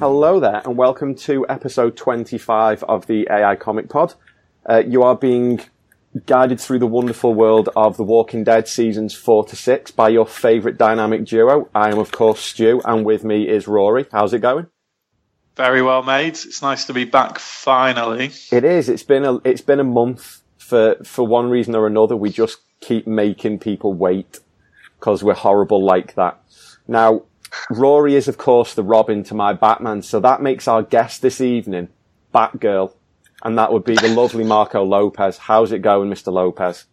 Hello there, and welcome to episode 25 of the AI Comic Pod. Uh, you are being guided through the wonderful world of The Walking Dead seasons 4 to 6 by your favourite dynamic duo. I am, of course, Stu, and with me is Rory. How's it going? Very well, mate. It's nice to be back finally. It is. It's been a, it's been a month for, for one reason or another. We just keep making people wait because we're horrible like that. Now, Rory is, of course, the Robin to my Batman, so that makes our guest this evening Batgirl, and that would be the lovely Marco Lopez. How's it going, Mr. Lopez?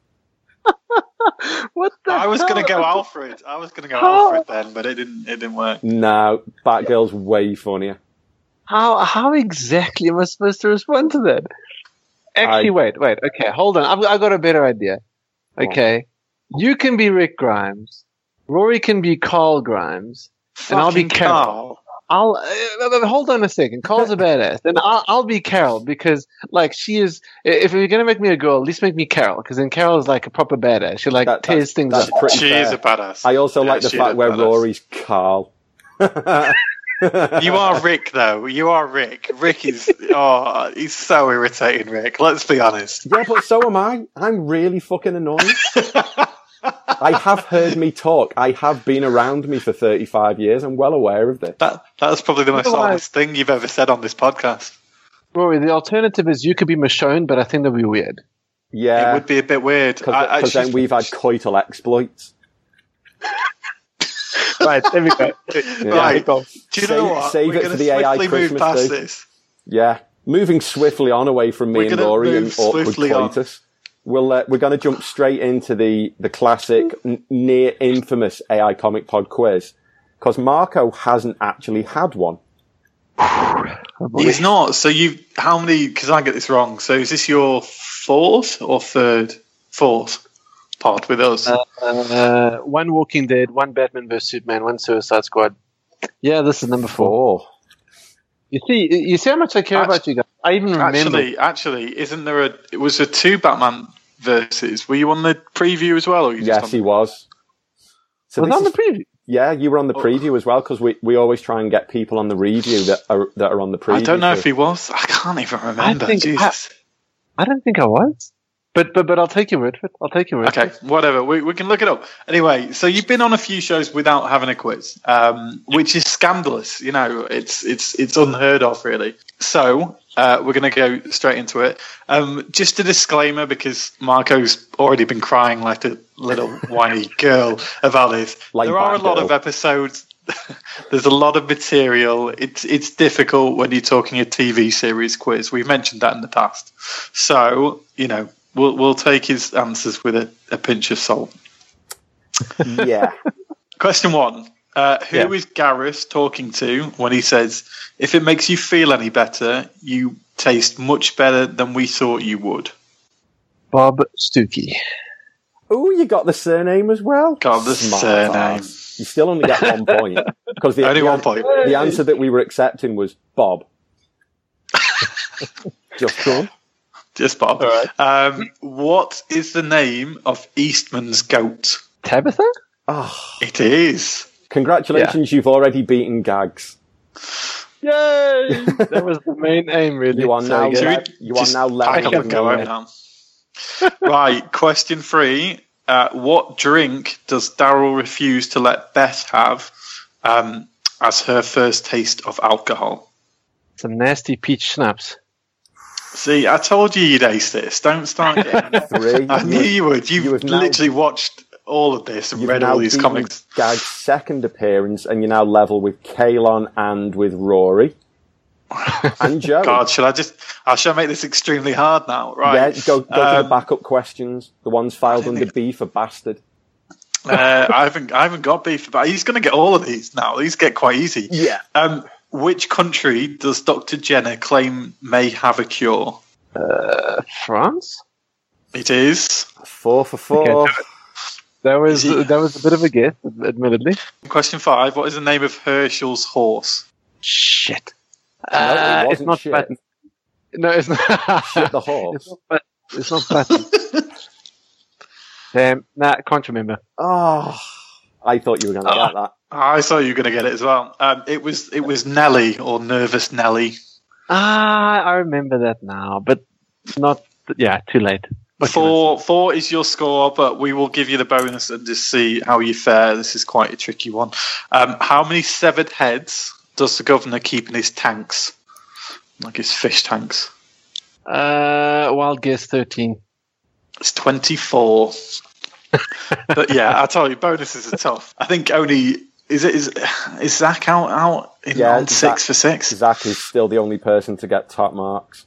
what the? I was going to go Alfred. I was going to go Alfred then, but it didn't. It didn't work. No, Batgirl's way funnier. How how exactly am I supposed to respond to that? Actually, I- wait, wait. Okay, hold on. I've, I've got a better idea. Okay, you can be Rick Grimes. Rory can be Carl Grimes. And I'll be Carol. Carl. I'll uh, uh, hold on a second. Carl's a badass, and I'll, I'll be Carol because, like, she is. If you're gonna make me a girl, at least make me Carol, because then Carol is like a proper badass. She like That- tears that's- things that's up. She fair. is a badass. I also Yeah, like the fact where badass. Rory's Carl. You are Rick, though. You are Rick. Rick is. Oh, he's so irritating, Rick. Let's be honest. Yeah, but so am I. I'm really fucking annoying. I have heard me talk. I have been around me for 35 years. I'm well aware of this. That that's probably the most Otherwise- honest thing you've ever said on this podcast. Rory, the alternative is you could be Michonne, but I think that'd be weird. Yeah. It would be a bit weird. I- I- because then we've had coital exploits. right, there we go. Yeah. Right. go. Do you know Save- what? save We're it for the AI swiftly move Christmas past this. Yeah, moving swiftly on away from me We're and gonna Rory and awkward swiftly on. Coitus. We'll uh, we're going to jump straight into the the classic, n- near infamous AI comic pod quiz because Marco hasn't actually had one. He's not. So you, how many? Because I get this wrong. So is this your fourth or third? Fourth part with us. Uh, one Walking Dead, one Batman vs Superman, one Suicide Squad. Yeah, this is number four. Four. You see, you see how much I care Actu- about you guys. I even remember. actually, actually, isn't there a? It was a two Batman versus. Were you on the preview as well? Or you just Yes, on he was. So was on the preview. yeah, you were on the Oh. preview as well because we, we always try and get people on the review that are that are on the preview. I don't know so- if he was. I can't even remember. I, think- Jesus. I don't think I was, but but but I'll take your word for it. I'll take your word. Okay, For it. whatever. We, we can look it up. Anyway, so you've been on a few shows without having a quiz, um, which is scandalous. You know, it's it's it's unheard of, really. So uh, we're going to go straight into it. Um, just a disclaimer, because Marco's already been crying like a little whiny girl about this. Like there are a lot Batgirl. of episodes. There's a lot of material. It's it's difficult when you're talking a TV series quiz. We've mentioned that in the past. So you know, we'll we'll take his answers with a, a pinch of salt. Yeah, Question one: uh, Who is Yeah. Gareth talking to when he says, "If it makes you feel any better, you taste much better than we thought you would"? Bob Stookey. Oh, you got the surname as well. God, the Smart surname. ass. You still only get one point because the, Only the, one point. the answer that we were accepting was Bob. Just done. Just Bob. All right. Um, what is the name of Eastman's goat? Tabitha? Ah, It is. Congratulations, you've already beaten Gags. Yay! that was the main aim, really. You are So now again, le- you are now pack level up go home now? right. Question three. Uh, what drink does Daryl refuse to let Beth have um, as her first taste of alcohol? some nasty peach schnapps. See, I told you you'd ace this. Don't start getting. Three. I knew you would. You've you have now- literally watched all of this and You've read now all these comics. Gag's second appearance, and you're now level with Kalon and with Rory and Joe. God, should I just? I shall make this extremely hard now, right? Yeah, go, go to the Um, backup questions. The ones filed under B for bastard. uh, I haven't. I haven't got beef about. He's going to get all of these now. These get quite easy. Yeah. Um, which country does Dr. Jenner claim may have a cure? France? It is. Four for four. Okay, That was he- that was a bit of a guess, admittedly. Question five. What is the name of Hershel's horse? Shit. No, it Uh, it's wasn't not shit. Button. No, it's not. Shit the horse. It's not, but, it's not Button. Damn, nah, can't remember. Oh, I thought you were going to get that. I thought you were going to get it as well. Um, it was. It was Nelly or Nervous Nelly. Ah, I remember that now, but not. Yeah, too late. What can I Four. Four is your score, but we will give you the bonus and just see how you fare. This is quite a tricky one. Um, how many severed heads does the governor keep in his tanks? Like his fish tanks. Uh, wild guess thirteen. It's 24. but yeah, I tell you, bonuses are tough. I think only is it is is Zach out out in Yeah, on six Zach- for six? Zach is still the only person to get top marks.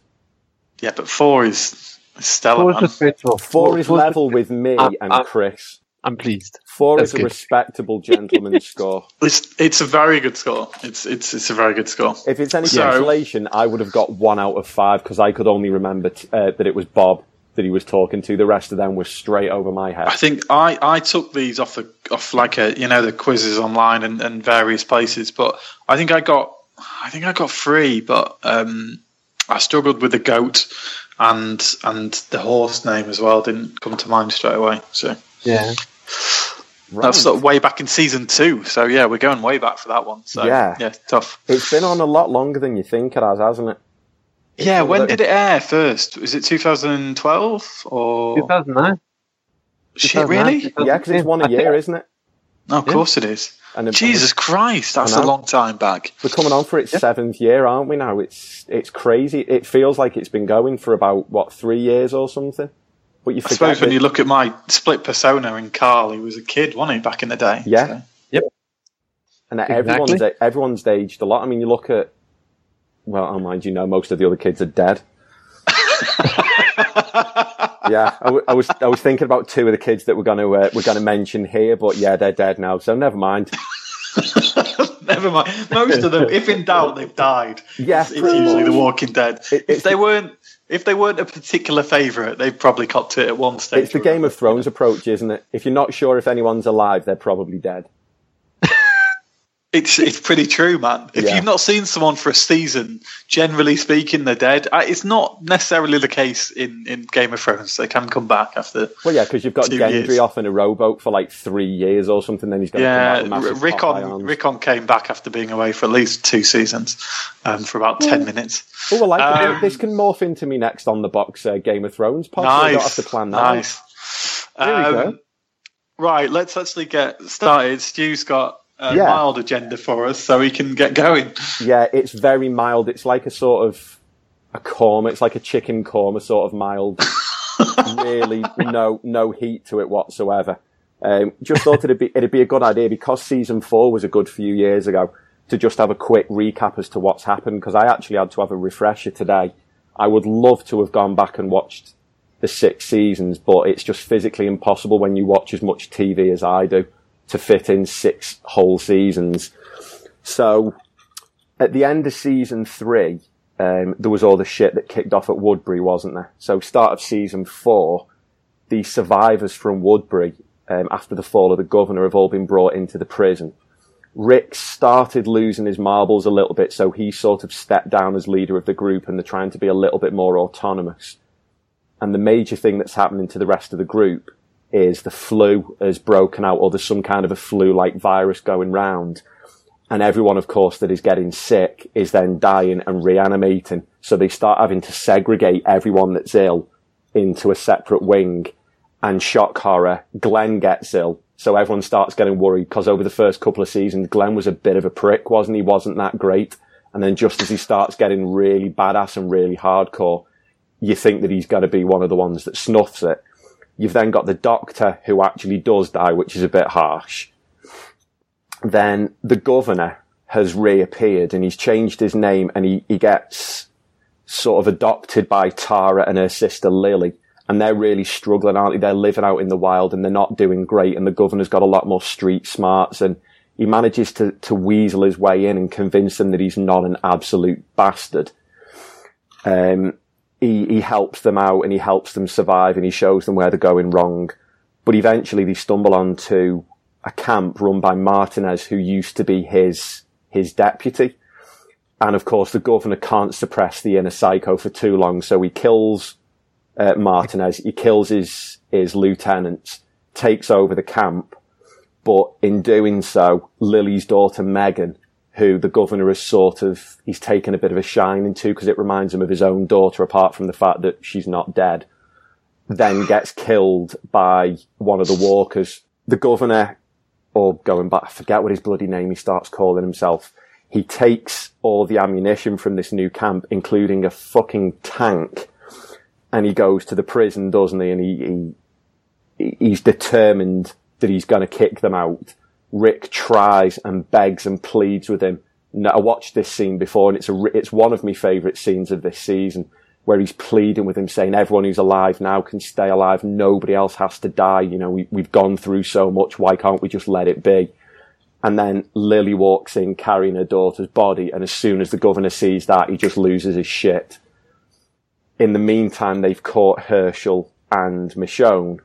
Yeah, but four is, is stellar. Four man. is respectful. Four is level with me I'm- and I'm- Chris. I'm pleased. Four That's is a respectable gentleman's score. It's it's a very good score. It's it's it's a very good score. If it's any So- consolation, I would have got one out of five because I could only remember t- uh, that it was Bob that he was talking to. The rest of them were straight over my head. I think I, I took these off the off like a you know the quizzes online and, and various places, but I think I got I think I got three, but um, I struggled with the goat and and the horse name as well didn't come to mind straight away. So Yeah. Right. that's sort of way back in season two. So yeah, we're going way back for that one. So Yeah. yeah, tough. It's been on a lot longer than you think it has, hasn't it? Yeah, when that- did it air first? Was it 2012 or 2009. shit? Really? Yeah, because it's one I a think- year, isn't it? No, of Yeah. course it is. And Jesus Christ, that's a long time back. We're coming on for its seventh year, aren't we? Now it's it's crazy. It feels like it's been going for about what three years or something. But you I forget suppose when that- you look at my split persona in Carl, he was a kid, wasn't he, back in the day? Yeah. So- and Exactly. everyone's everyone's aged a lot. I mean, you look at well, oh mind you know, most of the other kids are dead. yeah, I, w- I was I was thinking about two of the kids that we're going to uh, we're going to mention here, but yeah, they're dead now, so never mind. Never mind. Most of them, if in doubt, they've died. Yeah, it's, it's usually. The Walking Dead. It- if they weren't, if they weren't a particular favourite, they've probably copped it at one stage. It's the Game of Thrones approach, isn't it? If you're not sure if anyone's alive, they're probably dead. It's it's pretty true, man. If Yeah. you've not seen someone for a season, generally speaking, they're dead. I, it's not necessarily the case in, in Game of Thrones. They can come back after. Well, yeah, because you've got Gendry years. off in a rowboat for like three years or something. Then he's going to Yeah, Rickon Rickon came back after being away for at least two seasons, um, for about ten minutes. Oh, I like. Um, This can morph into me next on the box uh, Game of Thrones I Nice, have to plan that. nice. There we go. Um, Right, let's actually get started. Stu's got a Yeah. mild agenda for us, so we can get going. Yeah, it's very mild. It's like a sort of a korma. It's like a chicken korma, sort of mild. really, no no heat to it whatsoever. Um, just thought it'd be it'd be a good idea because season four was a good few years ago to just have a quick recap as to what's happened. Because I actually had to have a refresher today. I would love to have gone back and watched the six seasons, but it's just physically impossible when you watch as much TV as I do to fit in six whole seasons. So at the end of season three, um, there was all the shit that kicked off at Woodbury, wasn't there? So start of season four, the survivors from Woodbury, um, after the fall of the governor, have all been brought into the prison. Rick started losing his marbles a little bit, so he sort of stepped down as leader of the group and they're trying to be a little bit more autonomous. And the major thing that's happening to the rest of the group is the flu has broken out or there's some kind of a flu-like virus going round. And everyone, of course, that is getting sick is then dying and reanimating. So they start having to segregate everyone that's ill into a separate wing and shock horror. Glenn gets ill. So everyone starts getting worried because over the first couple of seasons, Glenn was a bit of a prick, wasn't he? Wasn't that great. And then just as he starts getting really badass and really hardcore, you think that he's going to be one of the ones that snuffs it. You've then got the doctor who actually does die, which is a bit harsh. Then the governor has reappeared and he's changed his name and he, he gets sort of adopted by Tara and her sister Lily. And they're really struggling, aren't they? They're living out in the wild and they're not doing great. And the governor's got a lot more street smarts and he manages to, to weasel his way in and convince them that he's not an absolute bastard. Um, he, he helps them out and he helps them survive and he shows them where they're going wrong. But eventually they stumble onto a camp run by Martinez, who used to be his, his deputy. And of course, the governor can't suppress the inner psycho for too long. So he kills uh, Martinez. He kills his, his lieutenants, takes over the camp. But in doing so, Lily's daughter Megan who the governor has sort of, he's taken a bit of a shine into because it reminds him of his own daughter apart from the fact that she's not dead, then gets killed by one of the walkers. The governor, or going back, I forget what his bloody name he starts calling himself, he takes all the ammunition from this new camp, including a fucking tank, and he goes to the prison, doesn't he? And he, he he's determined that he's going to kick them out Rick tries and begs and pleads with him. Now, I watched this scene before and it's a, it's one of my favourite scenes of this season where he's pleading with him saying everyone who's alive now can stay alive. Nobody else has to die. You know, we, we've gone through so much. Why can't we just let it be? And then Lily walks in carrying her daughter's body. And as soon as the governor sees that, he just loses his shit. In the meantime, they've caught Hershel and Michonne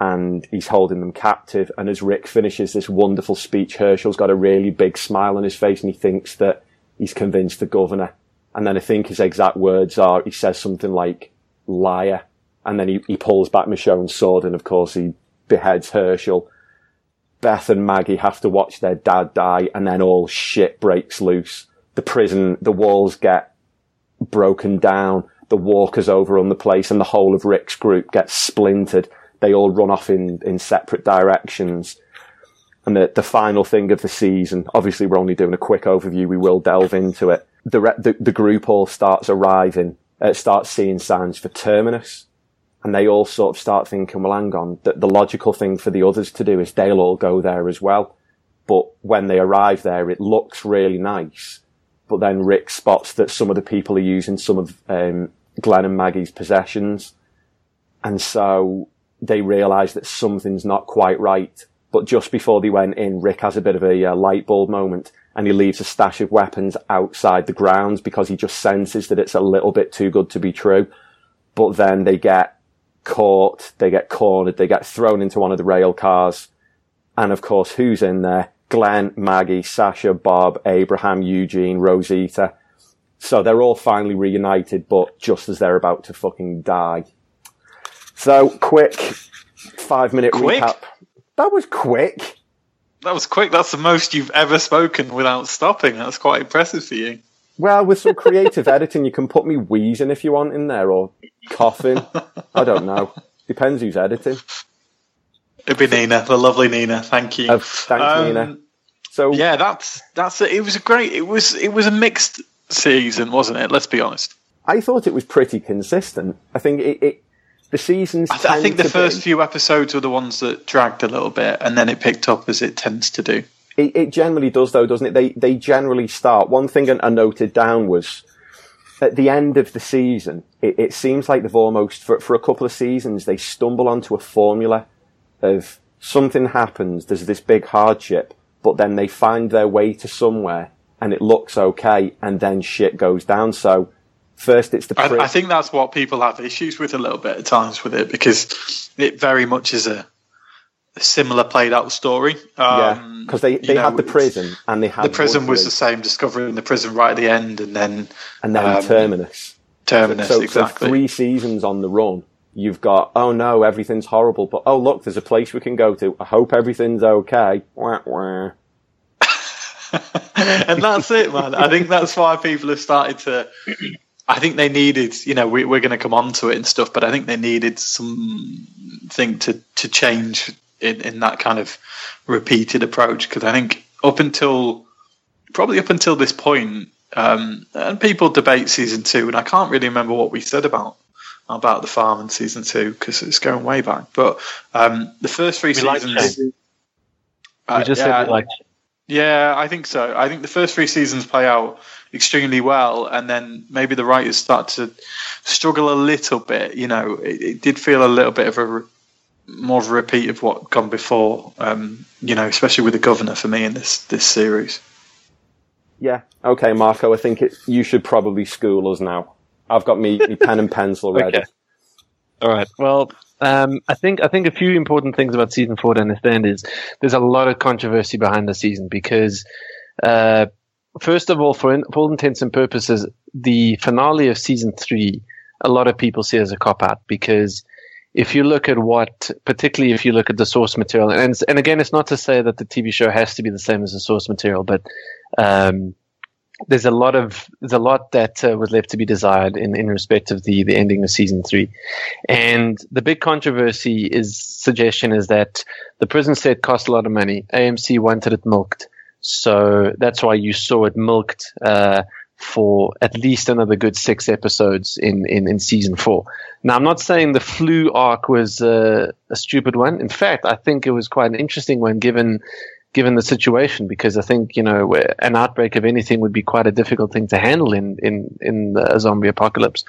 and he's holding them captive. And as Rick finishes this wonderful speech, Hershel's got a really big smile on his face and he thinks that he's convinced the governor. And then I think his exact words are, he says something like, liar. And then he, he pulls back Michonne's sword and of course he beheads Hershel. Beth and Maggie have to watch their dad die and then all shit breaks loose. The prison, the walls get broken down. The walkers overrun the place and the whole of Rick's group gets splintered they all run off in, in separate directions. And the, the final thing of the season, obviously we're only doing a quick overview, we will delve into it. The, the, the group all starts arriving, uh, starts seeing signs for Terminus. And they all sort of start thinking, well, hang on, the, the logical thing for the others to do is they'll all go there as well. But when they arrive there, it looks really nice. But then Rick spots that some of the people are using some of um, Glenn and Maggie's possessions. And so they realise that something's not quite right. But just before they went in, Rick has a bit of a uh, light bulb moment and he leaves a stash of weapons outside the grounds because he just senses that it's a little bit too good to be true. But then they get caught, they get cornered, they get thrown into one of the rail cars. And of course, who's in there? Glenn, Maggie, Sasha, Bob, Abraham, Eugene, Rosita. So they're all finally reunited, but just as they're about to fucking die. So, quick five minute Quick? recap. That was quick. That was quick. That's the most you've ever spoken without stopping. That's quite impressive for you. Well, with some creative editing, you can put me wheezing if you want in there or coughing. I don't know. Depends who's editing. It'd be Nina, the lovely Nina. Thank you. Uh, thanks, Um, Nina. So, Yeah, that's that's it. It was a great. It was it was a mixed season, wasn't it? Let's be honest. I thought it was pretty consistent. I think it, it the seasons. I, th- I think the first be- few episodes were the ones that dragged a little bit, and then it picked up as it tends to do. It, it generally does, though, doesn't it? They they generally start. One thing I noted down was at the end of the season. It, it seems like they've almost for for a couple of seasons they stumble onto a formula of something happens. There's this big hardship, but then they find their way to somewhere, and it looks okay, and then shit goes down. So First, it's the I, I think that's what people have issues with a little bit at times with it because it very much is a, a similar played out story. yeah, Um, because they, they know, had the prison and they had The prison was the same, discovering the prison right at the end, and then and then um, Terminus. Terminus. So exactly. for three seasons on the run, you've got oh no, everything's horrible, but oh look, there's a place we can go to. I hope everything's okay. Wah, wah. and that's it, man. I think that's why people have started to. I think they needed, you know, we, we're going to come on to it and stuff, but I think they needed something to to change in, in that kind of repeated approach because I think up until probably up until this point, um, and people debate season two, and I can't really remember what we said about about the farm in season two because it's going way back. But um, the first three We seasons, Shane. uh, We just yeah, said we like yeah, I think so. I think the first three seasons play out extremely well, and then maybe the writers start to struggle a little bit. You know, it, it did feel a little bit of a more of a repeat of what gone before. Um, you know, especially with the governor for me in this this series. Yeah. Okay, Marco. I think it, you should probably school us now. I've got me, me pen and pencil ready. Okay. All right. Well, um, I think I think a few important things about season four to understand is there's a lot of controversy behind the season because, uh, first of all, for, in, for all intents and purposes, the finale of season three, a lot of people see as a cop out because if you look at what, particularly if you look at the source material, and and again, it's not to say that the TV show has to be the same as the source material, but um, there's a lot of there's a lot that uh, was left to be desired in, in respect of the the ending of season three, and the big controversy is suggestion is that the prison set cost a lot of money. AMC wanted it milked, so that's why you saw it milked uh, for at least another good six episodes in in, in season four. Now I'm not saying the flu arc was uh, a stupid one. In fact, I think it was quite an interesting one given given the situation because I think you know an outbreak of anything would be quite a difficult thing to handle in in in a zombie apocalypse.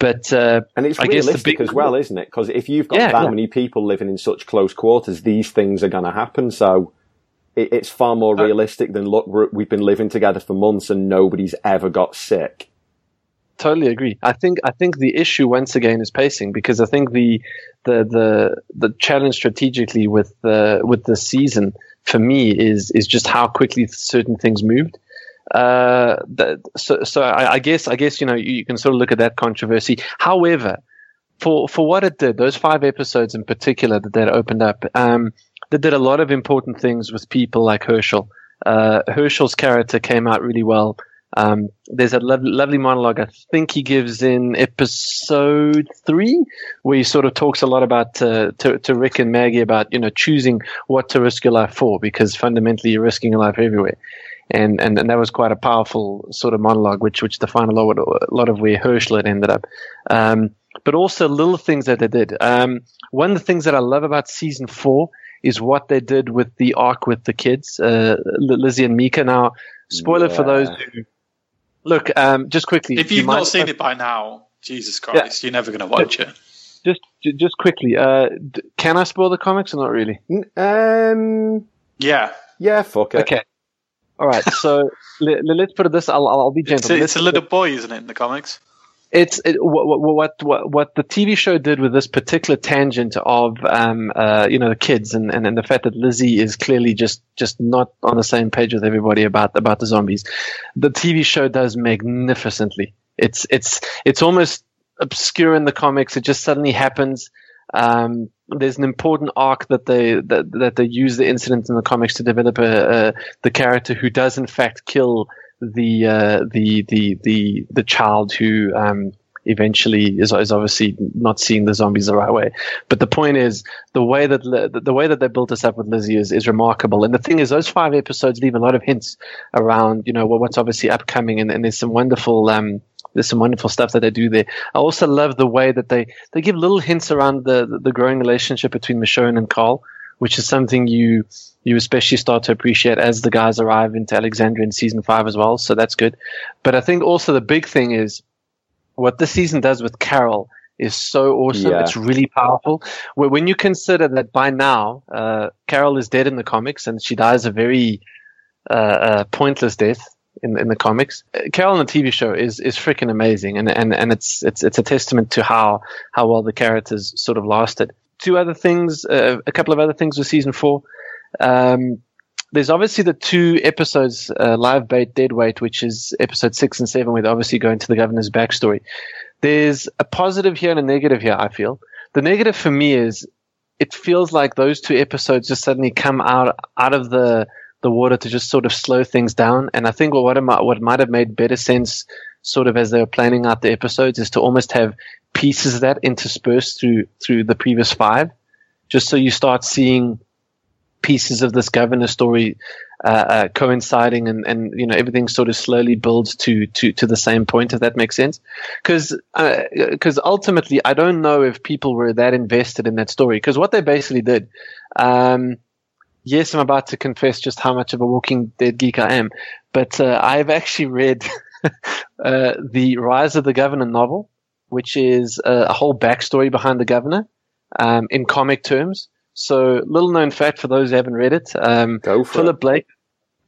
But uh, And it's I guess realistic big- as well, isn't it? Because if you've got Yeah, that yeah. many people living in such close quarters, these things are going to happen. So it, it's far more Uh, realistic than look, we're, we've been living together for months and nobody's ever got sick. Totally agree. I think I think the issue once again is pacing because I think the the the the challenge strategically with the with the season for me is is just how quickly certain things moved. Uh, that, so so I, I guess I guess you know you, you can sort of look at that controversy. However, for for what it did, those five episodes in particular that that opened up, um, they did a lot of important things with people like Hershel. Uh, Hershel's character came out really well. Um, there's a lo- lovely monologue I think he gives in episode three, where he sort of talks a lot about uh, to, to Rick and Maggie about you know choosing what to risk your life for because fundamentally you're risking your life everywhere. And, and and that was quite a powerful sort of monologue, which which defined a lot, a lot of where Hershel had ended up. Um, but also little things that they did. Um, one of the things that I love about season four is what they did with the arc with the kids, uh, Lizzie and Mika. Now, spoiler for those who look. Um, just quickly, If do you you've not seen it by now, Jesus Christ, you're never going to watch it. just just quickly, uh, d- can I spoil the comics or not really? Um, Yeah, yeah, fuck it. Okay. All right. So le- le- let's put it this. I'll I'll I'll be it's gentle. a, it's a little boy, isn't it, in the comics? It's it, what, what what what the TV show did with this particular tangent of um uh you know the kids and, and and the fact that Lizzie is clearly just just not on the same page with everybody about about the zombies. The TV show does magnificently. It's it's it's almost obscure in the comics. It just suddenly happens. Um, there's an important arc that they that, that they use the incident in the comics to develop a, a the character who does in fact kill the uh, the the the the child who um, eventually is, is obviously not seeing the zombies the right way. But the point is the way that the way that they built us up with Lizzie is, is remarkable. And the thing is, those five episodes leave a lot of hints around you know what's obviously upcoming, and, and there's some wonderful. Um, there's some wonderful stuff that they do there. I also love the way that they, they give little hints around the, the growing relationship between Michonne and Carl, which is something you you especially start to appreciate as the guys arrive into Alexandria in season five as well. So that's good. But I think also the big thing is what this season does with Carol is so awesome. Yeah. It's really powerful. Where when you consider that by now uh, Carol is dead in the comics and she dies a very uh, uh, pointless death. in in the comics. Carol in the TV show is is freaking amazing, and and and it's it's it's a testament to how how well the characters sort of lasted. Two other things, uh, a couple of other things with season four. Um, there's obviously the two episodes, uh, Live Bait, Dead Weight, which is episode six and seven, where they obviously go into the governor's backstory. There's a positive here and a negative here, I feel. The negative for me is it feels like those two episodes just suddenly come out, out of the, the water to just sort of slow things down. And I think what, what, what might have made better sense sort of as they were planning out the episodes is to almost have pieces of that interspersed through, through the previous five, just so you start seeing pieces of this governor story uh, uh, coinciding and, and you know everything sort of slowly builds to to to the same point if that makes sense. Because because uh, ultimately I don't know if people were that invested in that story because what they basically did um, yes I'm about to confess just how much of a Walking Dead geek I am but uh, I've actually read uh, the Rise of the Governor novel which is a, a whole backstory behind the governor um, in comic terms so, little known fact for those who haven't read it: um, Philip it. Blake.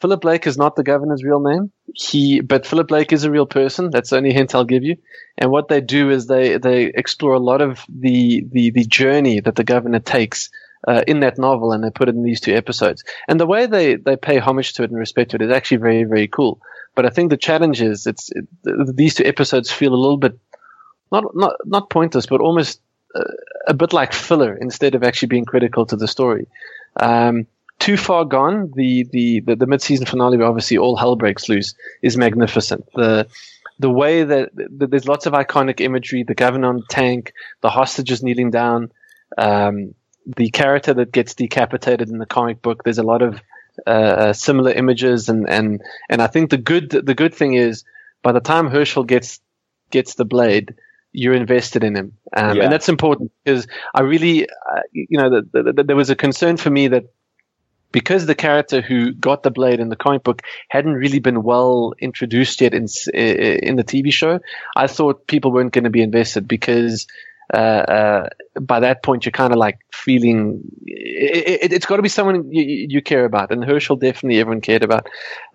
Philip Blake is not the governor's real name. He, but Philip Blake is a real person. That's the only hint I'll give you. And what they do is they they explore a lot of the the the journey that the governor takes uh, in that novel, and they put it in these two episodes. And the way they they pay homage to it and respect to it is actually very very cool. But I think the challenge is it's it, these two episodes feel a little bit not not not pointless, but almost a bit like filler instead of actually being critical to the story. Um, too far gone. The the the, the mid season finale, where obviously all hell breaks loose, is magnificent. The the way that, that there's lots of iconic imagery, the governor on the tank, the hostages kneeling down, um, the character that gets decapitated in the comic book. There's a lot of uh, uh similar images, and and and I think the good the good thing is by the time Hershel gets gets the blade, you're invested in him, um, yeah. and that's important because I really, uh, you know, the, the, the, there was a concern for me that because the character who got the blade in the comic book hadn't really been well introduced yet in in the TV show, I thought people weren't going to be invested because uh, uh, by that point you're kind of like feeling it, has it, got to be someone you, you, care about, and Hershel definitely everyone cared about.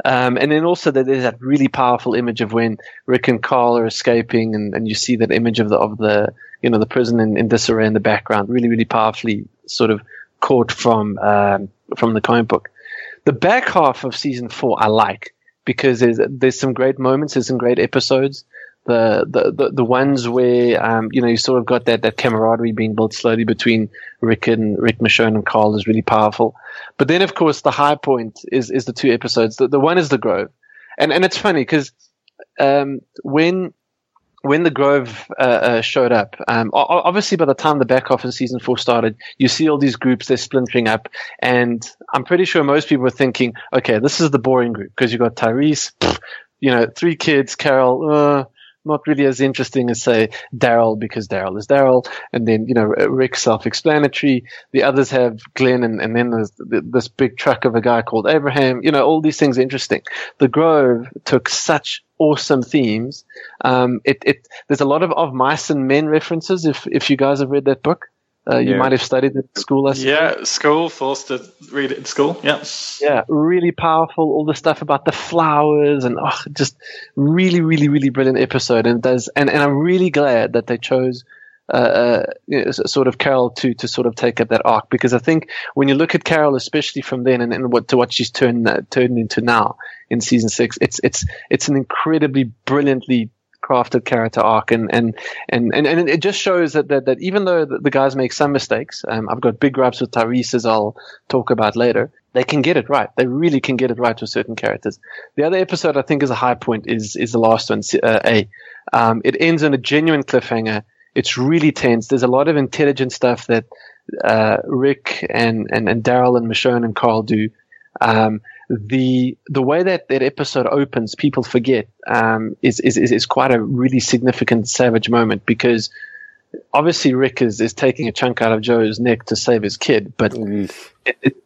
Um, and then also there's that really powerful image of when Rick and Carl are escaping, and, and you see that image of the of the you know the prison in, in disarray in the background, really really powerfully sort of caught from um, from the comic book. The back half of season four I like because there's there's some great moments, there's some great episodes the, the, the, the ones where, um, you know, you sort of got that, that camaraderie being built slowly between Rick and Rick Michonne and Carl is really powerful. But then, of course, the high point is, is the two episodes. The, the one is the Grove. And, and it's funny because, um, when, when the Grove uh, uh, showed up, um, obviously by the time the back half of season four started, you see all these groups they're splintering up, and I'm pretty sure most people were thinking, okay, this is the boring group because you got Tyrese, pff, you know, three kids, Carol, uh, not really as interesting as say Daryl because Daryl is Daryl, and then you know Rick self-explanatory. The others have Glenn, and, and then there's this big truck of a guy called Abraham. You know, all these things are interesting. The Grove took such awesome themes. Um, it, it there's a lot of of mice and men references. If if you guys have read that book, uh, you yeah. might have studied at school. I yeah, school, forced to read it in school. Yeah. Yeah, really powerful. All the stuff about the flowers and oh, just really, really, really brilliant episode. And does and, and I'm really glad that they chose uh, uh, you know, sort of Carol to to sort of take up that arc because I think when you look at Carol, especially from then and, and what to what she's turned uh, turned into now in season six, it's it's it's an incredibly brilliantly crafted character arc, and and and and, and it just shows that, that that even though the, guys make some mistakes, um, I've got big gripes with Tyrese as I'll talk about later. They can get it right. They really can get it right with certain characters. The other episode I think is a high point is is the last one. Uh, a, um, it ends on a genuine cliffhanger. It's really tense. There's a lot of intelligent stuff that uh, Rick and and, and Daryl and Michonne and Carl do. Um, the the way that that episode opens, people forget, um, is, is is quite a really significant savage moment because obviously Rick is is taking a chunk out of Joe's neck to save his kid, but mm. it, it,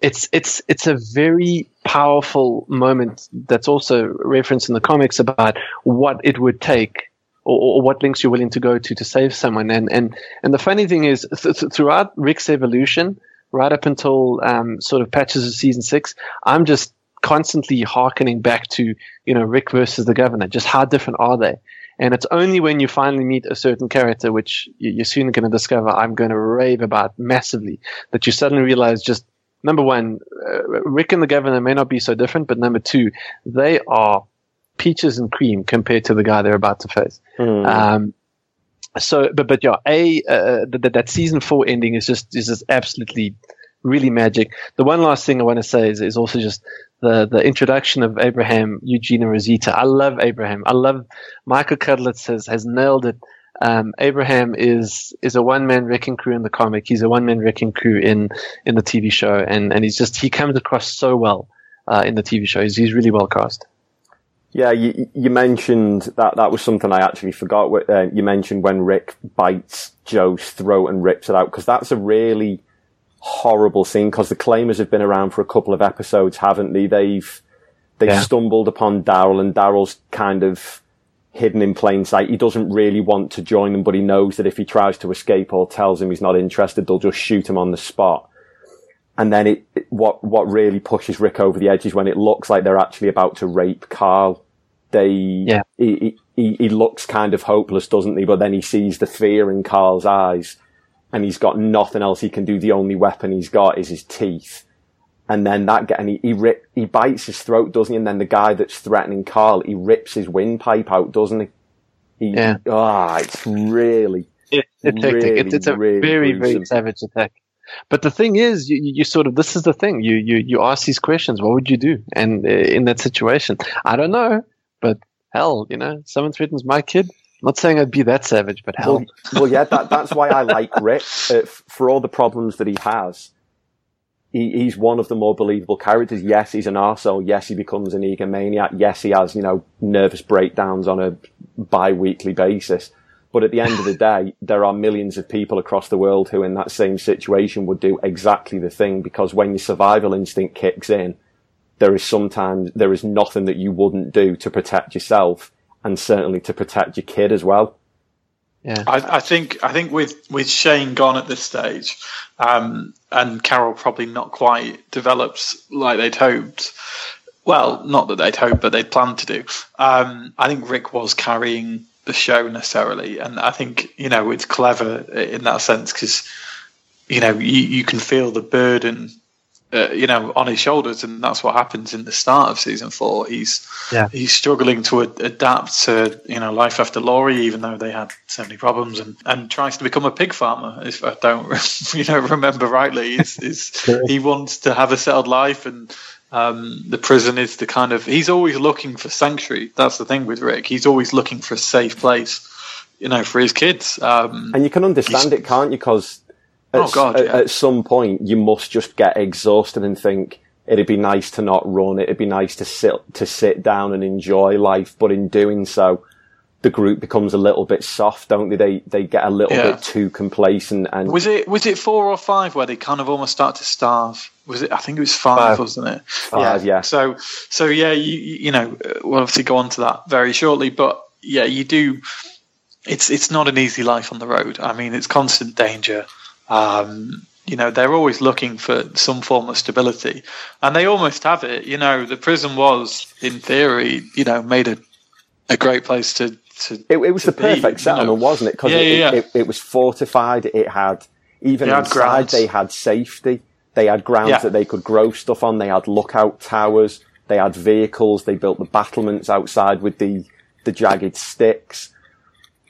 it's it's it's a very powerful moment that's also referenced in the comics about what it would take or, or, what links you're willing to go to to save someone. And and and the funny thing is, th- th- throughout Rick's evolution, right up until um, sort of patches of season six, I'm just constantly harkening back to you know Rick versus the governor. Just how different are they? And it's only when you finally meet a certain character, which you're soon going to discover I'm going to rave about massively, that you suddenly realize just number one, uh, Rick and the governor may not be so different, but number two, they are peaches and cream compared to the guy they're about to face. Hmm. Um, so, but but yeah, a uh, that that season four ending is just is just absolutely really magic. The one last thing I want to say is, is also just the the introduction of Abraham, Eugene, and Rosita. I love Abraham. I love Michael Cudlitz has has nailed it. Um, Abraham is is a one man wrecking crew in the comic. He's a one man wrecking crew in in the TV show, and and he's just he comes across so well uh, in the TV show. He's, he's really well cast. Yeah, you, you mentioned that that was something I actually forgot. Uh, you mentioned when Rick bites Joe's throat and rips it out because that's a really horrible scene because the claimers have been around for a couple of episodes, haven't they? They've they've Yeah. stumbled upon Daryl and Daryl's kind of hidden in plain sight. He doesn't really want to join them, but he knows that if he tries to escape or tells him he's not interested, they'll just shoot him on the spot. And then it, it- what what really pushes Rick over the edge is when it looks like they're actually about to rape Carl. They Yeah. he, he he looks kind of hopeless, doesn't he? But then he sees the fear in Carl's eyes, and he's got nothing else he can do. The only weapon he's got is his teeth. And then that get and he he, rip, he bites his throat, doesn't he? And then the guy that's threatening Carl, he rips his windpipe out, doesn't he? he Yeah. Ah, it's really It, it's. Really, It's, it's a really very, gruesome. very savage attack. But the thing is, you, you sort of this is the thing. You you you ask these questions. What would you do? And uh, in that situation, I don't know. But hell, you know, someone threatens my kid. I'm not saying I'd be that savage, but hell, Well, well, yeah, that, that's why I like Rick. Uh, for all the problems that he has, he, he's one of the more believable characters. Yes, he's an arsehole. Yes, he becomes an egomaniac. Yes, he has, you know, nervous breakdowns on a bi-weekly basis. But at the end of the day, there are millions of people across the world who in that same situation would do exactly the thing because when your survival instinct kicks in, there is sometimes, there is nothing that you wouldn't do to protect yourself and certainly to protect your kid as well. yeah, I, I think I think with with Shane gone at this stage, um, and Carol probably not quite developed like they'd hoped. Well, not that they'd hoped, but they'd planned to do. Um, I think Rick was carrying the show necessarily, and I think you know it's clever in that sense because you know you, you can feel the burden. Uh, you know, on his shoulders, and that's what happens in the start of season four. He's Yeah. he's struggling to ad- adapt to you know life after Lori, even though they had so many problems, and, and tries to become a pig farmer. If I don't you know remember rightly, is he wants to have a settled life, and um, the prison is the kind of he's always looking for sanctuary. That's the thing with Rick. He's always looking for a safe place, you know, for his kids. Um, And you can understand it, can't you? Because at, Oh, God, at, yeah. at some point you must just get exhausted and think it'd be nice to not run. It'd be nice to sit to sit down and enjoy life. But in doing so, the group becomes a little bit soft, don't they? They they get a little Yeah. bit too complacent and was it was it four or five where they kind of almost start to starve? Was it? I think it was five, Five. wasn't it? Five, yeah. So so yeah, you you you know uh, we'll obviously go on to that very shortly, but yeah, you do. It's it's not an easy life on the road. I mean, it's constant danger. Um, you know, they're always looking for some form of stability, and they almost have it. You know, the prison was, in theory, you know, made a a great place to to. it, it was to the perfect be, you know. settlement, wasn't it? Because Yeah, it, yeah, yeah. It, it, it was fortified. It had even It had inside grounds. they had safety. They had grounds Yeah. that they could grow stuff on. They had lookout towers. They had vehicles. They built the battlements outside with the the jagged sticks.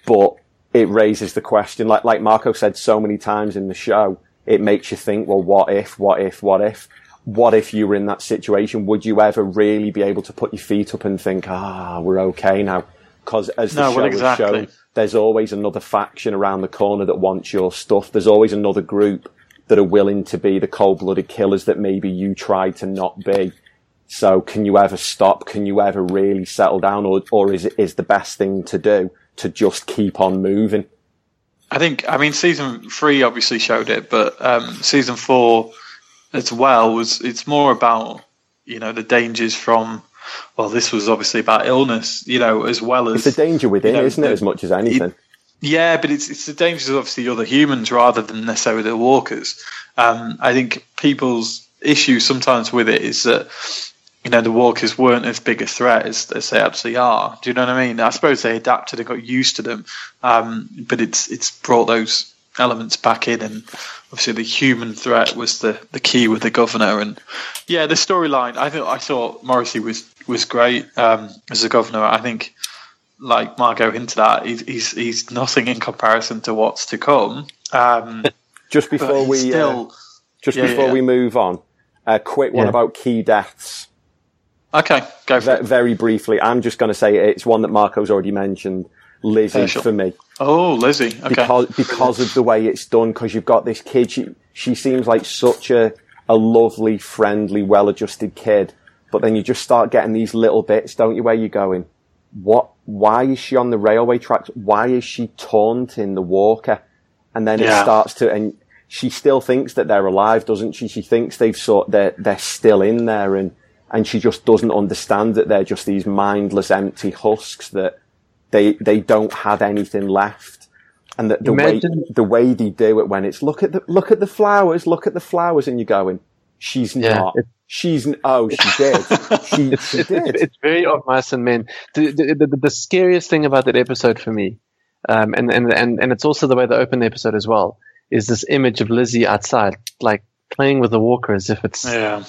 But it raises the question, like like Marco said so many times in the show, it makes you think, well, what if, what if, what if? What if you were in that situation? Would you ever really be able to put your feet up and think, ah, we're okay now? Because as the No, show well, has shown, there's always another faction around the corner that wants your stuff. There's always another group that are willing to be the cold-blooded killers that maybe you tried to not be. So can you ever stop? Can you ever really settle down? Or, or is it, is the best thing to do to just keep on moving? I think, I mean, season three obviously showed it, but um, season four as well was, it's more about, you know, the dangers from, well, this was obviously about illness, you know, as well as. It's the danger within, you know, isn't it, as much as anything? Yeah, but it's it's the dangers of obviously other humans rather than necessarily the walkers. Um, I think people's issue sometimes with it is that you know, the walkers weren't as big a threat as, as they actually are. Do you know what I mean? I suppose they adapted and got used to them, um, but it's it's brought those elements back in, and obviously the human threat was the, the key with the governor, and yeah, the storyline. I thought I thought Morrissey was was great um, as a governor. I think, like Margot hinted at, he's, he's he's nothing in comparison to what's to come. Um, just before we still, uh, just yeah, before yeah. we move on, a quick one yeah. about key deaths. Okay, go for v- it. Very briefly, I'm just going to say it's one that Marco's already mentioned. Lizzie Hershel. for me. Oh, Lizzie. Okay. Because because of the way it's done, because you've got this kid. She she seems like such a a lovely, friendly, well-adjusted kid. But then you just start getting these little bits, don't you? Where you're going, what? Why is she on the railway tracks? Why is she taunting the walker? And then yeah. it starts to, and she still thinks that they're alive, doesn't she? She thinks they've sort, they're, they're still in there and, and she just doesn't understand that they're just these mindless, empty husks that they, they don't have anything left. And that the Imagine. way, the way they do it when it's look at the, look at the flowers, look at the flowers and you're going, she's yeah, not. She's oh, she did. she, she did. It's very of mice and men. The, the, the, the, scariest thing about that episode for me, um, and, and and and it's also the way they open the episode as well, is this image of Lizzie outside, like playing with the walker as if it's. Yeah.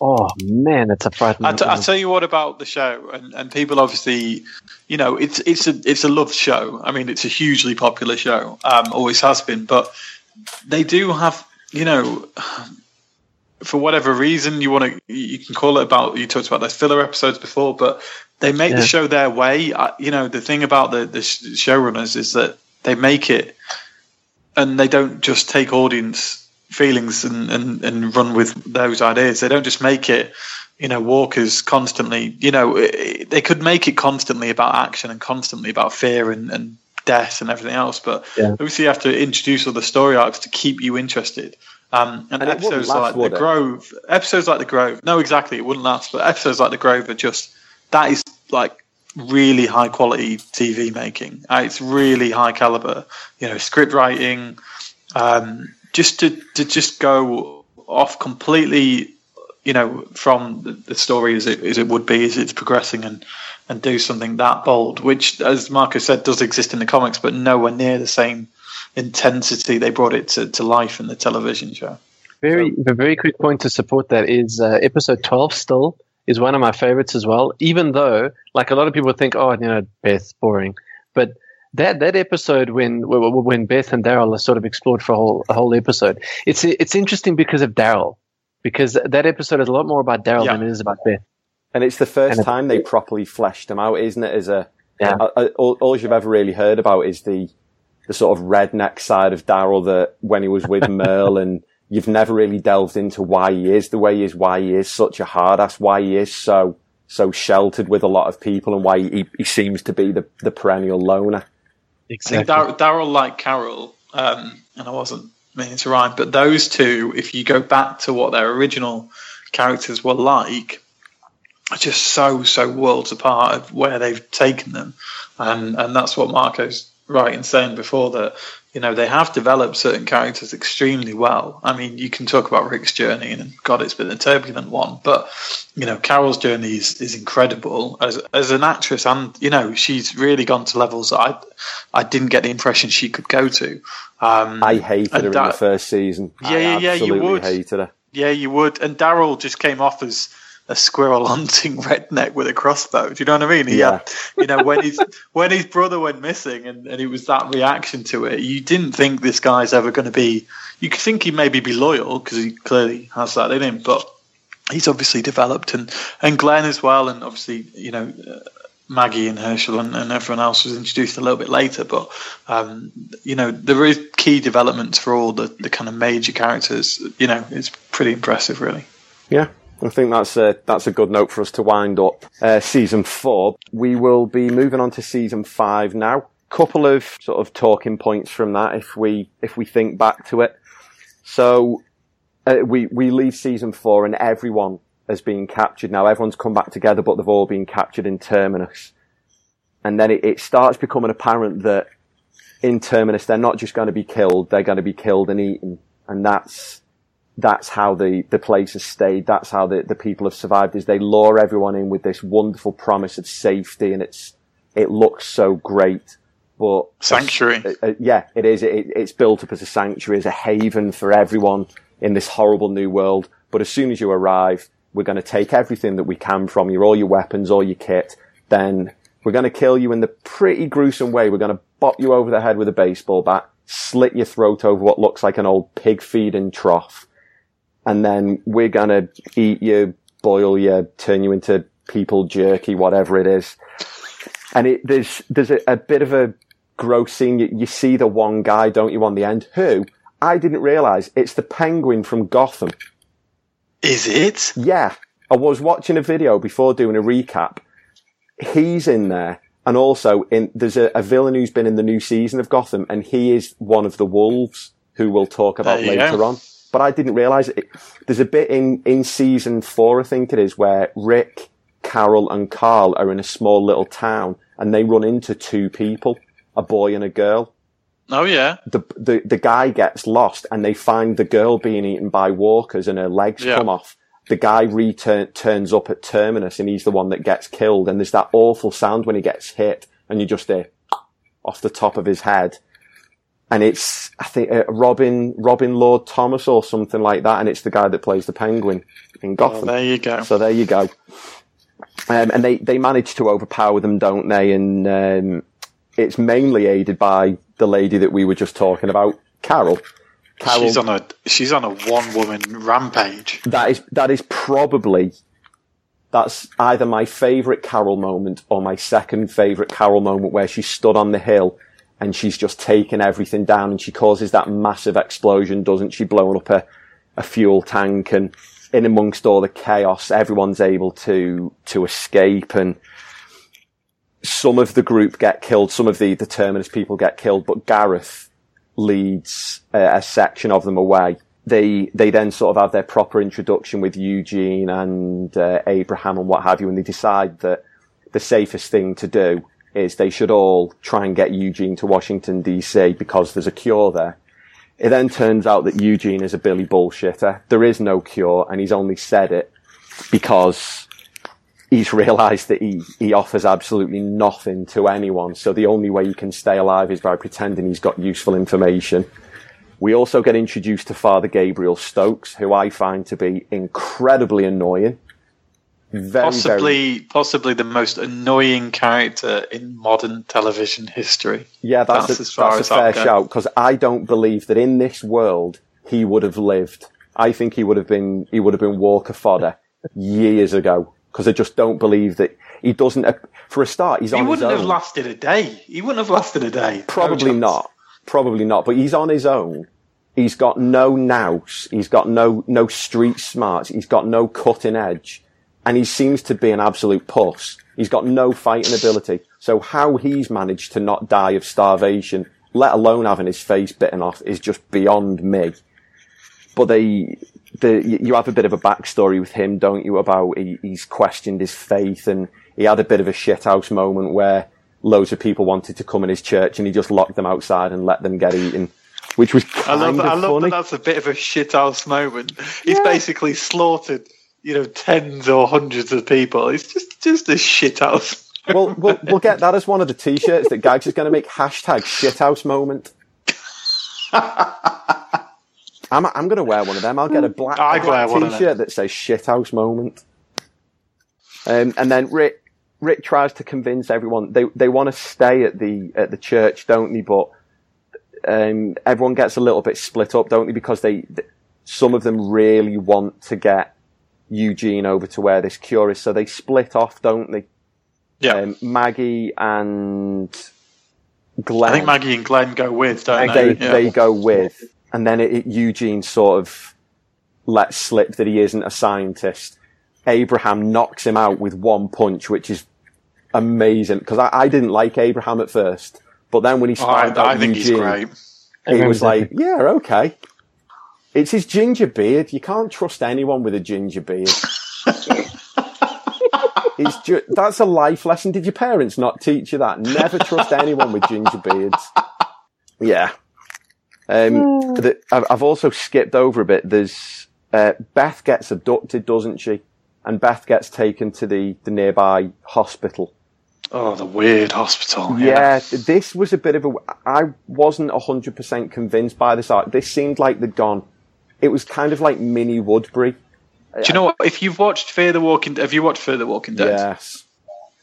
Oh man, it's a frightening. I, t- I tell you what about the show, and, and people obviously, you know, it's it's a it's a loved show. I mean, it's a hugely popular show, um, always has been, but they do have, you know, for whatever reason you want to you can call it about you talked about those filler episodes before but they make yeah. the show their way I, you know the thing about the, the showrunners is that they make it and they don't just take audience feelings and, and, and run with those ideas they don't just make it you know walkers constantly you know they could make it constantly about action and constantly about fear and, and death and everything else but yeah. obviously you have to introduce all the story arcs to keep you interested um, and, and episodes last, like the Grove, episodes like the Grove, no, exactly, it wouldn't last. But episodes like the Grove are just that is like really high quality TV making. Uh, it's really high caliber, you know, script writing. Um, just to to just go off completely, you know, from the, the story as it as it would be as it's progressing and and do something that bold, which, as Marcus said, does exist in the comics, but nowhere near the same intensity they brought it to, to life in the television show. Very, so. very quick point to support that is uh, episode 12 still is one of my favorites as well, even though, like a lot of people think, oh, you know, Beth, boring. But that that episode when when Beth and Daryl are sort of explored for a whole a whole episode, it's it's interesting because of Daryl, because that episode is a lot more about Daryl yeah. than it is about Beth. And it's the first and time they properly fleshed him out, isn't it? As a, yeah. A, a, all, all you've ever really heard about is the the sort of redneck side of Daryl that when he was with Merle and you've never really delved into why he is the way he is, why he is such a hard ass, why he is so, so sheltered with a lot of people and why he, he seems to be the, the perennial loner. Exactly. I Daryl, like Carol, um, and I wasn't meaning to rhyme, but those two, if you go back to what their original characters were like, are just so, so worlds apart of where they've taken them. And, and that's what Marco's right in saying before that you know they have developed certain characters extremely well. I mean, you can talk about Rick's journey, and God, it's been a turbulent one. But you know, Carol's journey is, is incredible as as an actress, and you know, she's really gone to levels that I I didn't get the impression she could go to. Um, I hated her that, in the first season. Yeah, yeah, yeah, you would. Hated her. Yeah, you would. And Daryl just came off as a squirrel hunting redneck with a crossbow. Do you know what I mean? He yeah. Had, you know, when his when his brother went missing and, and it was that reaction to it, you didn't think this guy's ever going to be. You could think he maybe be loyal because he clearly has that in him, but he's obviously developed and and Glenn as well, and obviously you know. Uh, Maggie and Hershel and, and, everyone else was introduced a little bit later, but um, you know there is key developments for all the, the kind of major characters. You know, it's pretty impressive, really. Yeah, I think that's a, that's a good note for us to wind up uh, season four. We will be moving on to season five now. Couple of sort of talking points from that if we if we think back to it. So uh, we we leave season four and everyone has been captured now. Everyone's come back together, but they've all been captured in Terminus. And then it, it starts becoming apparent that in Terminus they're not just going to be killed; they're going to be killed and eaten, and that's that's how the, the place has stayed. That's how the, the people have survived is they lure everyone in with this wonderful promise of safety and it's, it looks so great. But Sanctuary. uh, uh, yeah, it is. It, it's built up as a sanctuary, as a haven for everyone in this horrible new world. But as soon as you arrive, we're going to take everything that we can from you, all your weapons, all your kit. Then we're going to kill you in the pretty gruesome way. We're going to bop you over the head with a baseball bat, slit your throat over what looks like an old pig feeding trough. And then we're going to eat you, boil you, turn you into people jerky, whatever it is. And it, there's, there's a, a bit of a gross scene. You, you see the one guy, don't you, on the end, who I didn't realize it's the penguin from Gotham. Is it? Yeah. I was watching a video before doing a recap. He's in there. And also in, there's a, a villain who's been in the new season of Gotham and he is one of the wolves who we'll talk about There later on. But I didn't realize it. There's a bit in, in season four, I think it is, where Rick, Carol and Carl are in a small little town and they run into two people, a boy and a girl Oh yeah. the, the the guy gets lost and they find the girl being eaten by walkers and her legs Yeah. come off. The guy return turns up at terminus and he's the one that gets killed. And there's that awful sound when he gets hit and you just hear off the top of his head. And it's, I think, uh, Robin, Robin Lord Thomas or something like that. And it's the guy that plays the penguin in Well, Gotham. there you go. So there you go. Um, and they, they manage to overpower them, don't they? And um, it's mainly aided by the lady that we were just talking about, Carol. Carol, She's on a she's on a one woman rampage. that is that is probably that's either my favourite Carol moment or my second favourite Carol moment where she stood on the hill and she's just taken everything down and she causes that massive explosion, doesn't she, blowing up a, a fuel tank and in amongst all the chaos, everyone's able to to escape and some of the group get killed, some of the, the Terminus people get killed, but Gareth leads uh, a section of them away. They they then sort of have their proper introduction with Eugene and uh, Abraham and what have you, and they decide that the safest thing to do is they should all try and get Eugene to Washington DC because there's a cure there. It then turns out that Eugene is a Billy bullshitter. There is no cure, and he's only said it because he's realised that he, he offers absolutely nothing to anyone. So the only way he can stay alive is by pretending he's got useful information. We also get introduced to Father Gabriel Stokes, who I find to be incredibly annoying. Very, very, Possibly possibly the most annoying character in modern television history. yeah, that's, that's a, as far that's as a fair shout because I don't believe that in this world he would have lived. I think he would have been he would have been Walker fodder years ago because I just don't believe that he doesn't. For a start, he's He on his wouldn't have lasted a day. He wouldn't have lasted a day. Probably chance. not. Probably not. But he's on his own. He's got no nous. He's got no no street smarts. He's got no cutting edge, and he seems to be an absolute puss. He's got no fighting ability. So how he's managed to not die of starvation, let alone having his face bitten off, is just beyond me. But they, the you have a bit of a backstory with him, don't you? About he, he's questioned his faith, and he had a bit of a shithouse moment where loads of people wanted to come in his church, and he just locked them outside and let them get eaten, which was I kind love that. I love funny. that. That's a bit of a shithouse moment. He's basically slaughtered, you know, tens or hundreds of people. It's just just a shithouse. Well, we'll we'll get that as one of the t-shirts that Gags is going to make hashtag shithouse moment. I'm I'm going to wear one of them. I'll get a black, a I'd black wear one of them. t-shirt that says shithouse moment. Um, and then Rick Rick tries to convince everyone they they want to stay at the at the church, don't they? But um, everyone gets a little bit split up, don't they? Because they th- some of them really want to get Eugene over to where this cure is, so they split off, don't they? Yeah, um, Maggie and Glenn. I think Maggie and Glenn go with, don't they, they? Yeah. they go with, and then it, it, Eugene sort of lets slip that he isn't a scientist. Abraham knocks him out with one punch, which is amazing because I, I didn't like Abraham at first, but then when he Oh, I, started out I think Eugene, he's great. he was like, "Yeah, okay." It's his ginger beard. You can't trust anyone with a ginger beard. It's ju- that's a life lesson. Did your parents not teach you that? Never trust anyone with ginger beards. Yeah. Um, the, I've I've also skipped over a bit. There's uh, Beth gets abducted, doesn't she? And Beth gets taken to the, the nearby hospital. Oh, the weird hospital. Yeah, Yeah. this was a bit of a. I wasn't hundred percent convinced by this art. This seemed like they'd gone. It was kind of like mini Woodbury. Do you know what? If you've watched Fear the Walking, have you watched Fear the Walking Dead? Yes.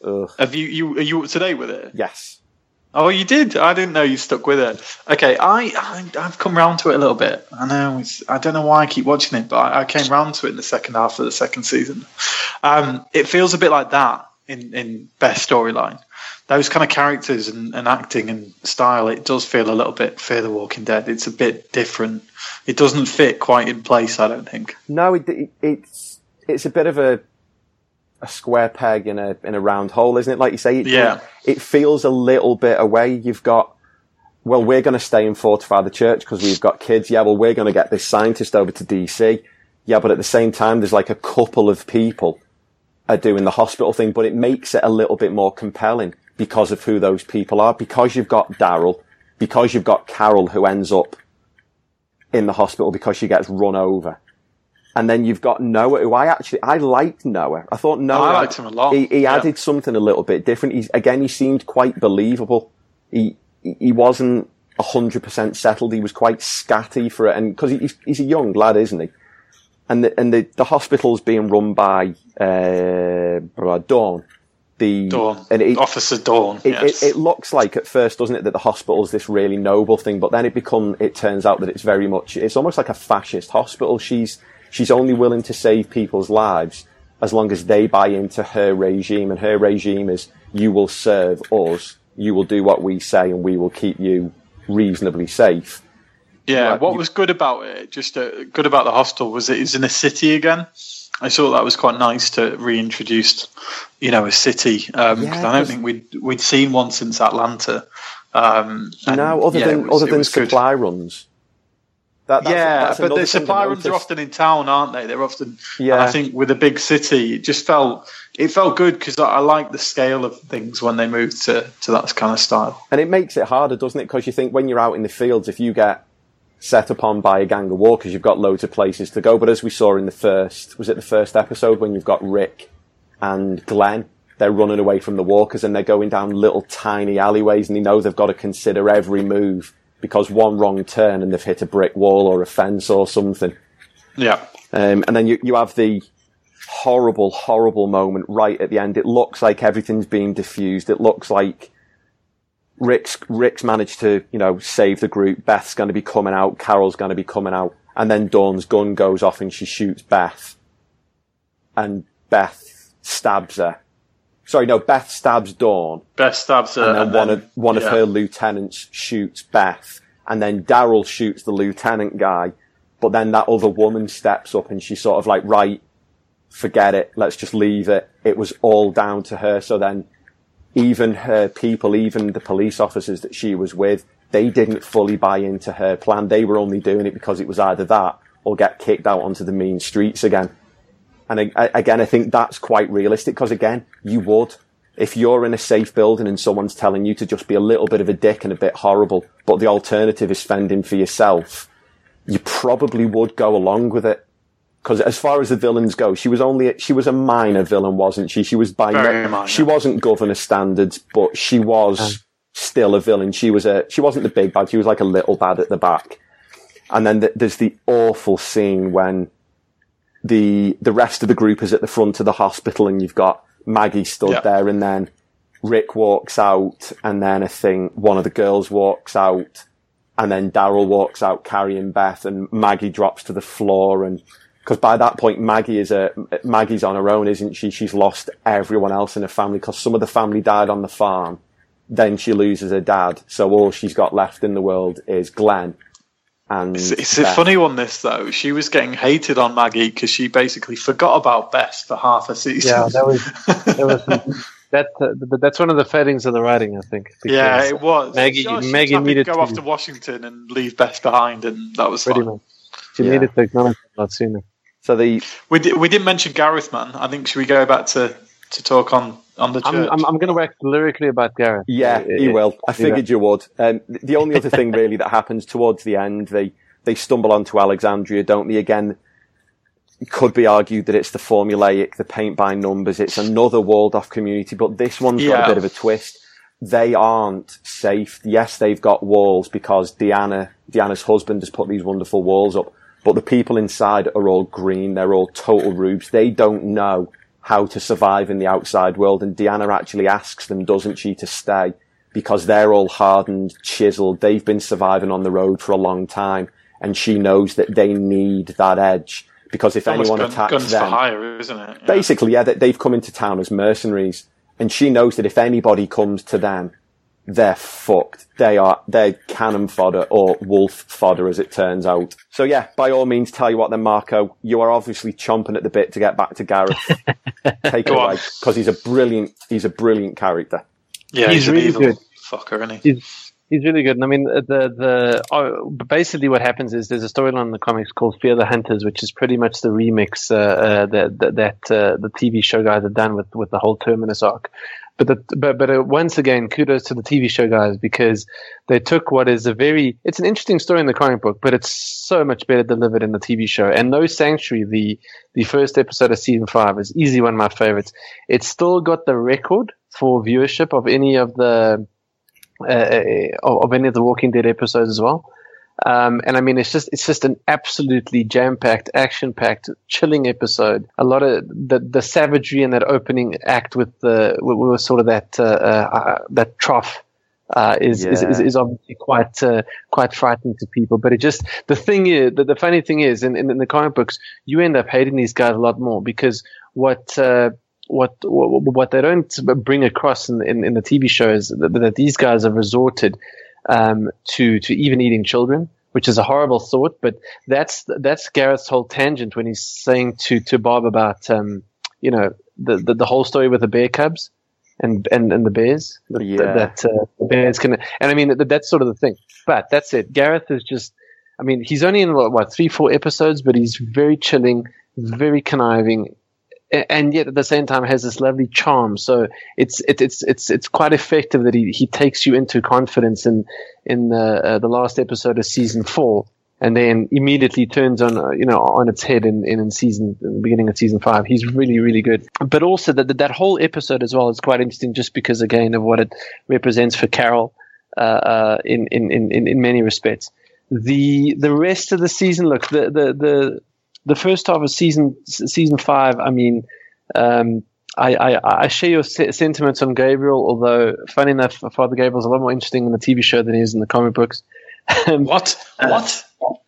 Ugh. Have you? You are you up to date with it? Yes. Oh, you did. I didn't know you stuck with it. Okay, I, I I've come round to it a little bit. I know. It's, I don't know why I keep watching it, but I, I came round to it in the second half of the second season. Um, it feels a bit like that in in Beth's storyline. Those kind of characters and, and acting and style, it does feel a little bit Fear the Walking Dead. It's a bit different. It doesn't fit quite in place. I don't think. No, it, it, it's it's a bit of a a square peg in a in a round hole, isn't it? Like you say, it, Yeah. it feels a little bit away. You've got well, we're going to stay and fortify the church because we've got kids. Yeah, well, we're going to get this scientist over to DC. Yeah, but at the same time, there's like a couple of people are doing the hospital thing, but it makes it a little bit more compelling because of who those people are. Because you've got Daryl, because you've got Carol who ends up in the hospital because she gets run over. And then you've got Noah, who I actually, I liked Noah. I thought oh, Noah, I liked him a lot. He, he Yeah. added something a little bit different. He's, again, he seemed quite believable. He, he wasn't hundred percent settled. He was quite scatty for it. And cause he's, he's a young lad, isn't he? And the, and the, the hospital's being run by, uh, Dawn. The, Dawn, and it, Officer Dawn. it, yes. it, it looks like at first, doesn't it, that the hospital's this really noble thing, but then it become it turns out that it's very much it's almost like a fascist hospital. She's she's only willing to save people's lives as long as they buy into her regime, and her regime is you will serve us, you will do what we say, and we will keep you reasonably safe. Yeah, Right, what you- was good about it, just uh, good about the hostel, was it is in a city again. I thought that was quite nice to reintroduce, you know, a city because Yeah, I don't think we'd we'd seen one since Atlanta. Um, and, now, other yeah, than was- other than was good. supply runs, that, that's, yeah, that's but the supply runs are often in town, aren't they? They're often. Yeah. I think with a big city, it just felt it felt good because I, I like the scale of things when they moved to to that kind of style. And it makes it harder, doesn't it? Because you think when you're out in the fields, if you get set upon by a gang of walkers, you've got loads of places to go. But as we saw in the first, was it the first episode when you've got Rick and Glenn? They're running away from the walkers and they're going down little tiny alleyways and they know they've got to consider every move because one wrong turn and they've hit a brick wall or a fence or something. Yeah, Um, and then you, you have the horrible, horrible moment right at the end. It looks like everything's being diffused. It looks like Rick's, Rick's managed to, you know, save the group. Beth's going to be coming out. Carol's going to be coming out. And then Dawn's gun goes off and she shoots Beth. And Beth stabs her. Sorry, no, Beth stabs Dawn Beth stabs her, and then one of one of her lieutenants shoots Beth, and then Daryl shoots the lieutenant guy, but then that other woman steps up and she's sort of like, right, forget it, let's just leave it. It was all down to her. So then, even her people, even the police officers that she was with, they didn't fully buy into her plan. They were only doing it because it was either that or get kicked out onto the mean streets again. And I, again, I think that's quite realistic because again, you would. If you're in a safe building and someone's telling you to just be a little bit of a dick and a bit horrible, but the alternative is fending for yourself, you probably would go along with it. Because as far as the villains go, she was only she was a minor villain, wasn't she? She was by Very no, minor. she wasn't governor standards, but she was still a villain. She was a she wasn't the big bad. She was like a little bad at the back. And then th- there's the awful scene when the the rest of the group is at the front of the hospital, and you've got Maggie stood Yeah. there, and then Rick walks out, and then I think one of the girls walks out, and then Daryl walks out carrying Beth, and Maggie drops to the floor, and because by that point Maggie is a Maggie's on her own, isn't she? She's lost everyone else in her family because some of the family died on the farm. Then she loses her dad, so all she's got left in the world is Glenn. And It's, it's a funny one, this though. She was getting hated on Maggie because she basically forgot about Beth for half a season. Yeah, that was that was that. Uh, that's one of the failings of the writing, I think. yeah, it was. Maggie- She was Maggie happy to go to- off to Washington and leave Beth behind, and that was pretty fine. much. She Yeah. needed to acknowledge it a lot sooner. So the We did, we didn't mention Gareth, man. I think should we go back to, to talk on on the church? I'm, I'm, I'm going to work lyrically about Gareth. Yeah, Uh, you will. I you figured you would. Um, the only other thing really that happens towards the end, they they stumble onto Alexandria, don't they? Again, it could be argued that it's the formulaic, the paint by numbers. It's another walled off community, but this one's got a bit of a twist. They aren't safe. Yes, they've got walls because Deanna, Deanna's husband has put these wonderful walls up, but the people inside are all green. They're all total rubes. They don't know how to survive in the outside world. And Deanna actually asks them, doesn't she, to stay because they're all hardened, chiseled. They've been surviving on the road for a long time. And she knows that they need that edge because if Almost anyone gun- attacks them, for hire, isn't it? Yeah. basically, yeah, that they've come into town as mercenaries, and she knows that if anybody comes to them, they're fucked. They are they're cannon fodder or wolf fodder, as it turns out. So yeah, by all means, tell you what, then Marco, you are obviously chomping at the bit to get back to Gareth. Take it Go away because he's a brilliant he's a brilliant character. Yeah, He's he's, an really evil good. fucker, isn't he? He's he's really good. And I mean, the the oh, basically what happens is there's a storyline in the comics called Fear the Hunters, which is pretty much the remix uh, uh, that that, uh, the TV show guys have done with with the whole Terminus arc. But the, but but uh, once again, kudos to the TV show guys because they took what is a very it's an interesting story in the comic book, but it's so much better delivered in the TV show. And No Sanctuary, the the first episode of season five, is easily one of my favorites. It's still got the record for viewership of any of the uh, of of any of the Walking Dead episodes as well. Um, and I mean, it's just it's just an absolutely jam-packed, action-packed, chilling episode. A lot of the the savagery in that opening act with the with, with sort of that uh, uh, that trough uh, is, is, is is obviously quite uh, quite frightening to people. But it just the thing is the, the funny thing is in, in, in the comic books you end up hating these guys a lot more because what uh, what what what they don't bring across in, in, in the TV show is that, that these guys have resorted um, to to even eating children, which is a horrible thought. But that's that's Gareth's whole tangent when he's saying to to Bob about um, you know the, the the whole story with the bear cubs and and, and the bears that, Yeah. that uh, the bears can and I mean that, that's sort of the thing. But that's it. Gareth is just. I mean, he's only in what, what three, four episodes, but he's very chilling, very conniving, and yet at the same time has this lovely charm. So it's it, it's it's it's quite effective that he, he takes you into confidence in in the uh, the last episode of season four, and then immediately turns on uh, you know on its head in in, in season in the beginning of season five. He's really really good. But also that that whole episode as well is quite interesting, just because again of what it represents for Carol uh, uh, in in in in many respects. The the rest of the season, look the the the the first half of season season five. I mean, um, I, I, I share your sentiments on Gabriel. Although, funny enough, Father Gabriel's a lot more interesting in the TV show than he is in the comic books. Um, What? What?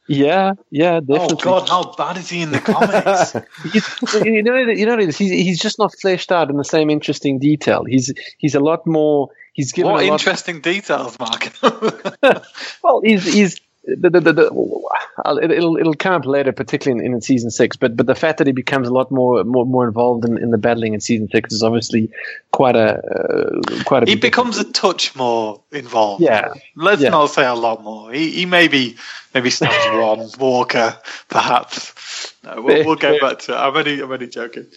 Yeah, yeah, Oh. God, how bad is he in the comics? He's, you know, you know, he's he's just not fleshed out in the same interesting detail. He's he's a lot more. He's given what a lot interesting details, Mark. Well, he's he's the, the, the, it'll it'll come up later, particularly in, in season six. But but the fact that he becomes a lot more more, more involved in, in the battling in season six is obviously quite a uh, quite a. he becomes a touch more involved. Yeah. Let's Yeah. not say a lot more. He, he maybe maybe stabs one Walker, perhaps. No, we'll, we'll go back to it. I'm only I'm only joking.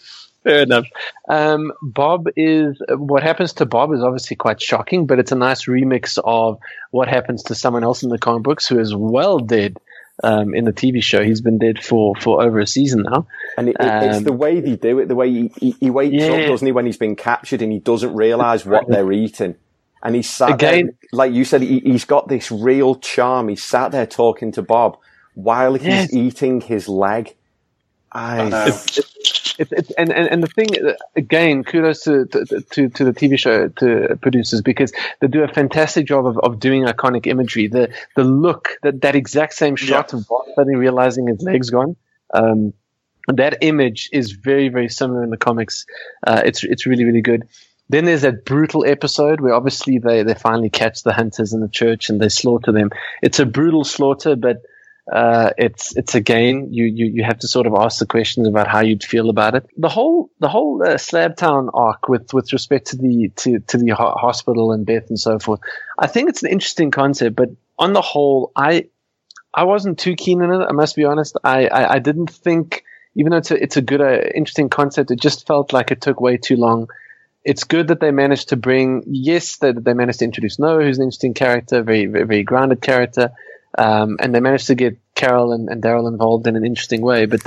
Fair enough. Um, Bob is what happens to Bob is obviously quite shocking, but it's a nice remix of what happens to someone else in the comic books who is well dead um, in the TV show. He's been dead for, for over a season now. And it, it, it's Um, the way they do it, the way he, he, he wakes Yeah. up, doesn't he, when he's been captured and he doesn't realise what they're eating. And he's sat Again- there, like you said, he, he's got this real charm. He's sat there talking to Bob while he's Yes. eating his leg. I, know. It's, it's, and, and, and the thing, again, kudos to, to, to, to the TV show to producers because they do a fantastic job of, of doing iconic imagery. The the look, that, that exact same shot Yeah. of Bob suddenly realizing his leg's gone. Um, that image is very, very similar in the comics. Uh, it's it's really, really good. Then there's that brutal episode where obviously they, they finally catch the hunters in the church and they slaughter them. It's a brutal slaughter, but uh, it's it's again you, you you have to sort of ask the questions about how you'd feel about it. The whole the whole uh, Slabtown arc with with respect to the to to the ho- hospital and death and so forth. I think it's an interesting concept, but on the whole, I I wasn't too keen on it. I must be honest. I I, I didn't think even though it's a it's a good uh, interesting concept, it just felt like it took way too long. It's good that they managed to bring yes that they managed to introduce Noah, who's an interesting character, very very, very grounded character. Um, and they managed to get Carol and, and Daryl involved in an interesting way. But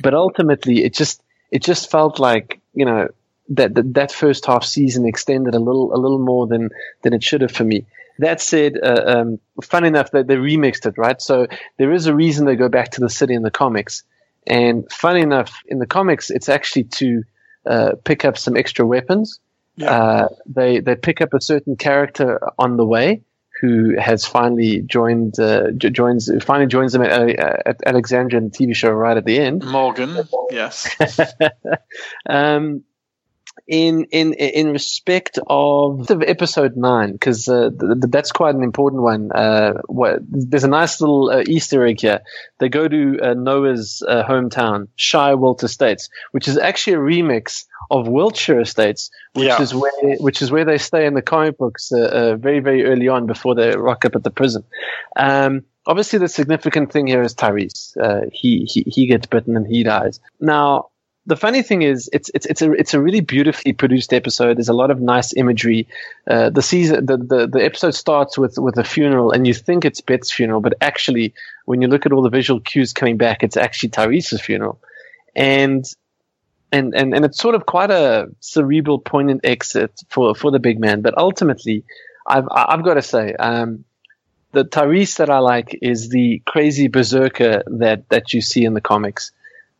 but ultimately, it just it just felt like you know that that, that first half season extended a little a little more than than it should have for me. That said, uh, um, fun enough that they remixed it, right? So there is a reason they go back to the city in the comics. And fun enough, in the comics, it's actually to uh, pick up some extra weapons. Yeah. Uh, they they pick up a certain character on the way who has finally joined uh, joins finally joins them at, uh, at Alexandria in the TV show right at the end. Morgan, yes. um, in in in respect of episode nine, because uh, th- th- that's quite an important one. Uh, what, there's a nice little uh, Easter egg here. They go to uh, Noah's uh, hometown, Shirewilt Estates, which is actually a remix of Wiltshire Estates, which Yeah. is where which is where they stay in the comic books uh, uh, very very early on before they rock up at the prison. Um, obviously, the significant thing here is Tyrese. Uh, he, he he gets bitten and he dies. Now, the funny thing is, it's it's it's a it's a really beautifully produced episode. There's a lot of nice imagery. Uh, the season, the, the the episode starts with with a funeral, and you think it's Beth's funeral, but actually, when you look at all the visual cues coming back, it's actually Tyrese's funeral, and and and and it's sort of quite a cerebral, poignant exit for for the big man. But ultimately, I've I've got to say, um, the Tyrese that I like is the crazy berserker that that you see in the comics.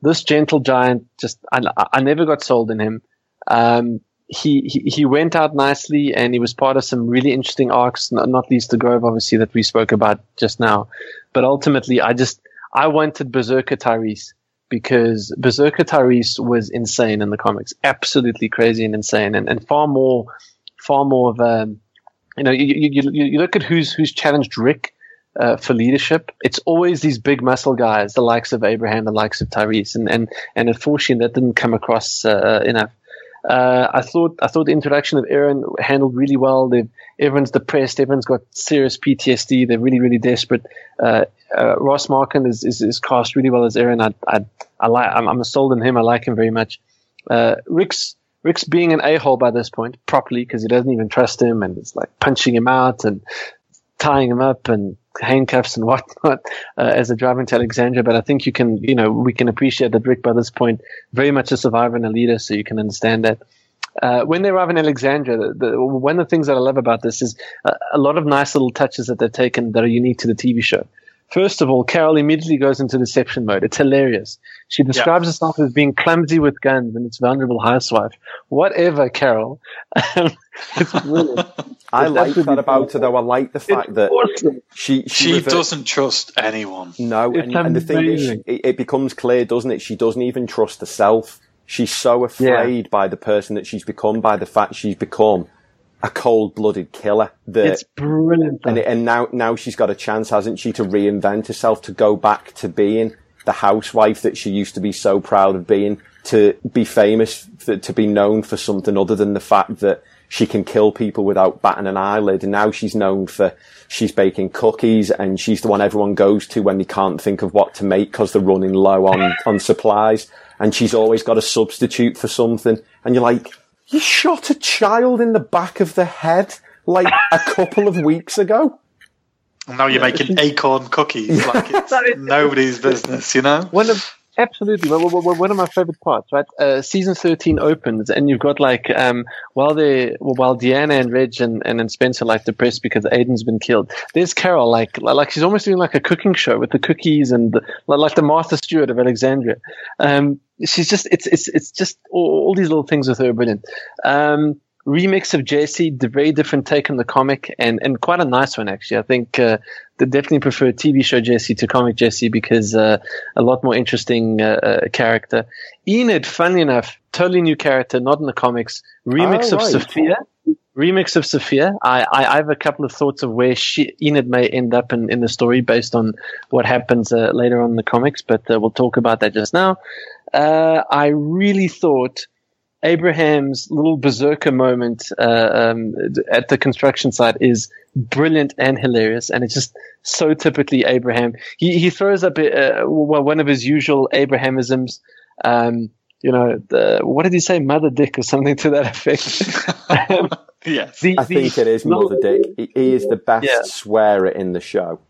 This gentle giant, just I, I never got sold in him. Um, he, he he went out nicely, and he was part of some really interesting arcs, not, not least the Grove, obviously, that we spoke about just now. But ultimately, I just I wanted Berserker Tyrese because Berserker Tyrese was insane in the comics, absolutely crazy and insane, and, and far more, far more of a, you know, you, you, you, you look at who's who's challenged Rick uh, for leadership. It's always these big muscle guys, the likes of Abraham, the likes of Tyrese, and and and unfortunately that didn't come across uh, enough. Uh, I thought I thought the introduction of Aaron handled really well. They've, everyone's depressed. Everyone's got serious PTSD. They're really really desperate. Uh, uh, Ross Marquand is, is is cast really well as Aaron. I I, I like I'm, I'm sold on him. I like him very much. Uh, Rick's Rick's being an a hole by this point properly because he doesn't even trust him and it's like punching him out and tying him up and handcuffs and whatnot uh, as a driver into Alexandria. But I think you can, you know, we can appreciate that Rick by this point very much a survivor and a leader, so you can understand that. Uh, when they arrive in Alexandria, the, the, one of the things that I love about this is a, a lot of nice little touches that they've taken that are unique to the TV show. First of all, Carol immediately goes into deception mode. It's hilarious. She describes herself as being clumsy with guns and its vulnerable housewife. Whatever, Carol. it's brilliant. I like that about her, though. I like the fact It's that awesome. she she, She revert- doesn't trust anyone. No, and, and the thing is, it, it becomes clear, doesn't it? She doesn't even trust herself. She's so afraid by the person that she's become, by the fact she's become a cold-blooded killer. That It's brilliant. and though. and now now she's got a chance, hasn't she, to reinvent herself, to go back to being the housewife that she used to be so proud of being, to be famous, for, to be known for something other than the fact that she can kill people without batting an eyelid. And now she's known for she's baking cookies, and she's the one everyone goes to when they can't think of what to make because they're running low on on supplies. And she's always got a substitute for something. And you're like, you shot a child in the back of the head like a couple of weeks ago. And now you're making acorn cookies like it's nobody's business, you know? one absolutely. One of my favorite parts right? Uh, season 13 opens and you've got like um while they while deanna and reg and, and, and spencer like depressed because aiden's been killed there's carol like like she's almost doing like a cooking show with the cookies and the, like the martha stewart of alexandria. Um she's just it's it's it's just all, all these little things with her brilliant. Um remix of Jesse, the very different take on the comic, and and quite a nice one actually. I think uh, they definitely prefer TV show Jesse to comic Jesse because uh, a lot more interesting uh, uh, character. Enid, funny enough, totally new character, not in the comics. Remix Oh, of right. Sophia. Remix of Sophia. I, I, I have a couple of thoughts of where she Enid may end up in, in the story based on what happens uh, later on in the comics, but uh, we'll talk about that just now. Uh, I really thought Abraham's little berserker moment uh, um, at the construction site is brilliant and hilarious, and it's just so typically Abraham. He he throws up uh, one of his usual Abrahamisms. Um, you know, the, what did he say, mother dick or something to that effect? Um, Yes. the- I think it is Mother Dick. He, he is the best Yeah. swearer in the show.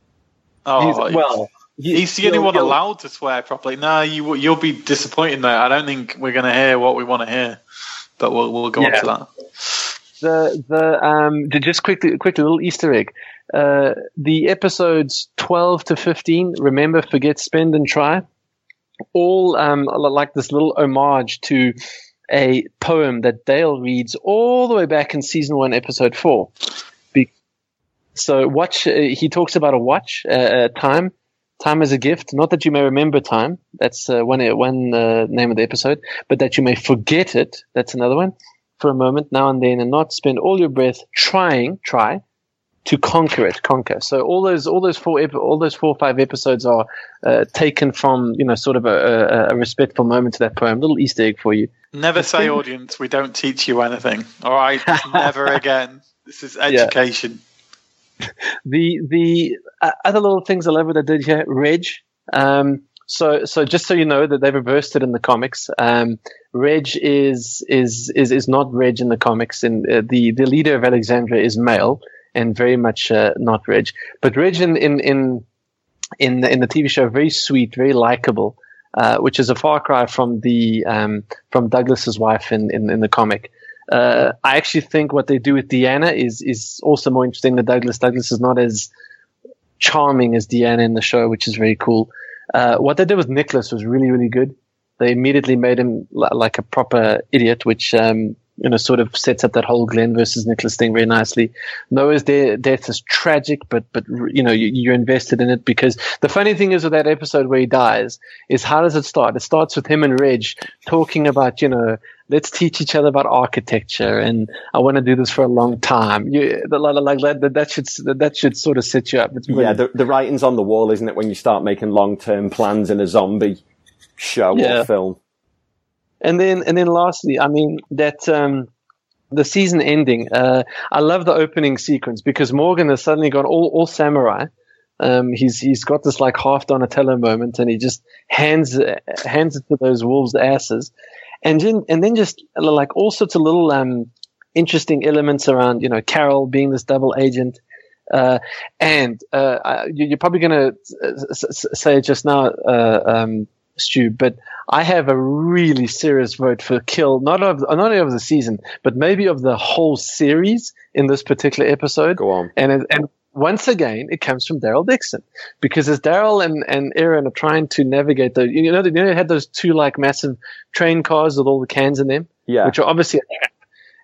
Oh, He's- it's- well, He's the only one allowed to swear properly. No, you you'll be disappointed there. I don't think we're going to hear what we want to hear, but we'll we'll go Yeah. on to that. the the um just quickly quickly a little Easter egg. Uh, the episodes twelve to fifteen. Remember, forget, spend, and try. All um like this little homage to a poem that Dale reads all the way back in season one, episode four. Be- so watch. Uh, he talks about a watch, uh, time. Time is a gift. Not that you may remember time. That's uh, one one uh, name of the episode, but that you may forget it. That's another one for a moment now and then and not spend all your breath trying try to conquer it conquer so all those all those four ep- all those four or five episodes are uh, taken from you know sort of a, a, a respectful moment to that poem little easter egg for you Never say, audience, we don't teach you anything. All right, never again. This is education. the the uh, other little things I love what I did here, Reg. Um, so so just so you know that they've reversed it in the comics. Um, Reg is is is is not Reg in the comics, and uh, the the leader of Alexandria is male and very much uh, not Reg. But Reg in in in in the, in the TV show, very sweet, very likable, uh, which is a far cry from the um, from Douglas's wife in in, in the comic. Uh, I actually think what they do with Deanna is is also more interesting than Douglas. Douglas is not as charming as Deanna in the show, which is very cool. Uh, what they did with Nicholas was really really good. They immediately made him li- like a proper idiot, which um, you know sort of sets up that whole Glenn versus Nicholas thing very nicely. Noah's de- death is tragic, but but you know you, you're invested in it because the funny thing is with that episode where he dies is how does it start? It starts with him and Reg talking about you know let's teach each other about architecture and I want to do this for a long time. You, the- like that, that, should that should sort of set you up. Yeah, the, the writing's on the wall, isn't it? When you start making long-term plans in a zombie show Yeah. or film. And then, and then lastly, I mean, that, um, the season ending, uh, I love the opening sequence because Morgan has suddenly gone all, all samurai. Um, he's, he's got this like half Donatello moment and he just hands, hands it to those wolves' asses. And then, and then just like all sorts of little, um, interesting elements around, you know, Carol being this double agent. Uh, and, uh, you're probably going to s- say just now, uh, um, Stu, but I have a really serious vote for kill, not of not only of the season, but maybe of the whole series in this particular episode. Go on. And and once again, it comes from Daryl Dixon because as Daryl and and Aaron are trying to navigate the, you know, you know, they had those two like massive train cars with all the cans in them, Yeah. which are obviously a trap.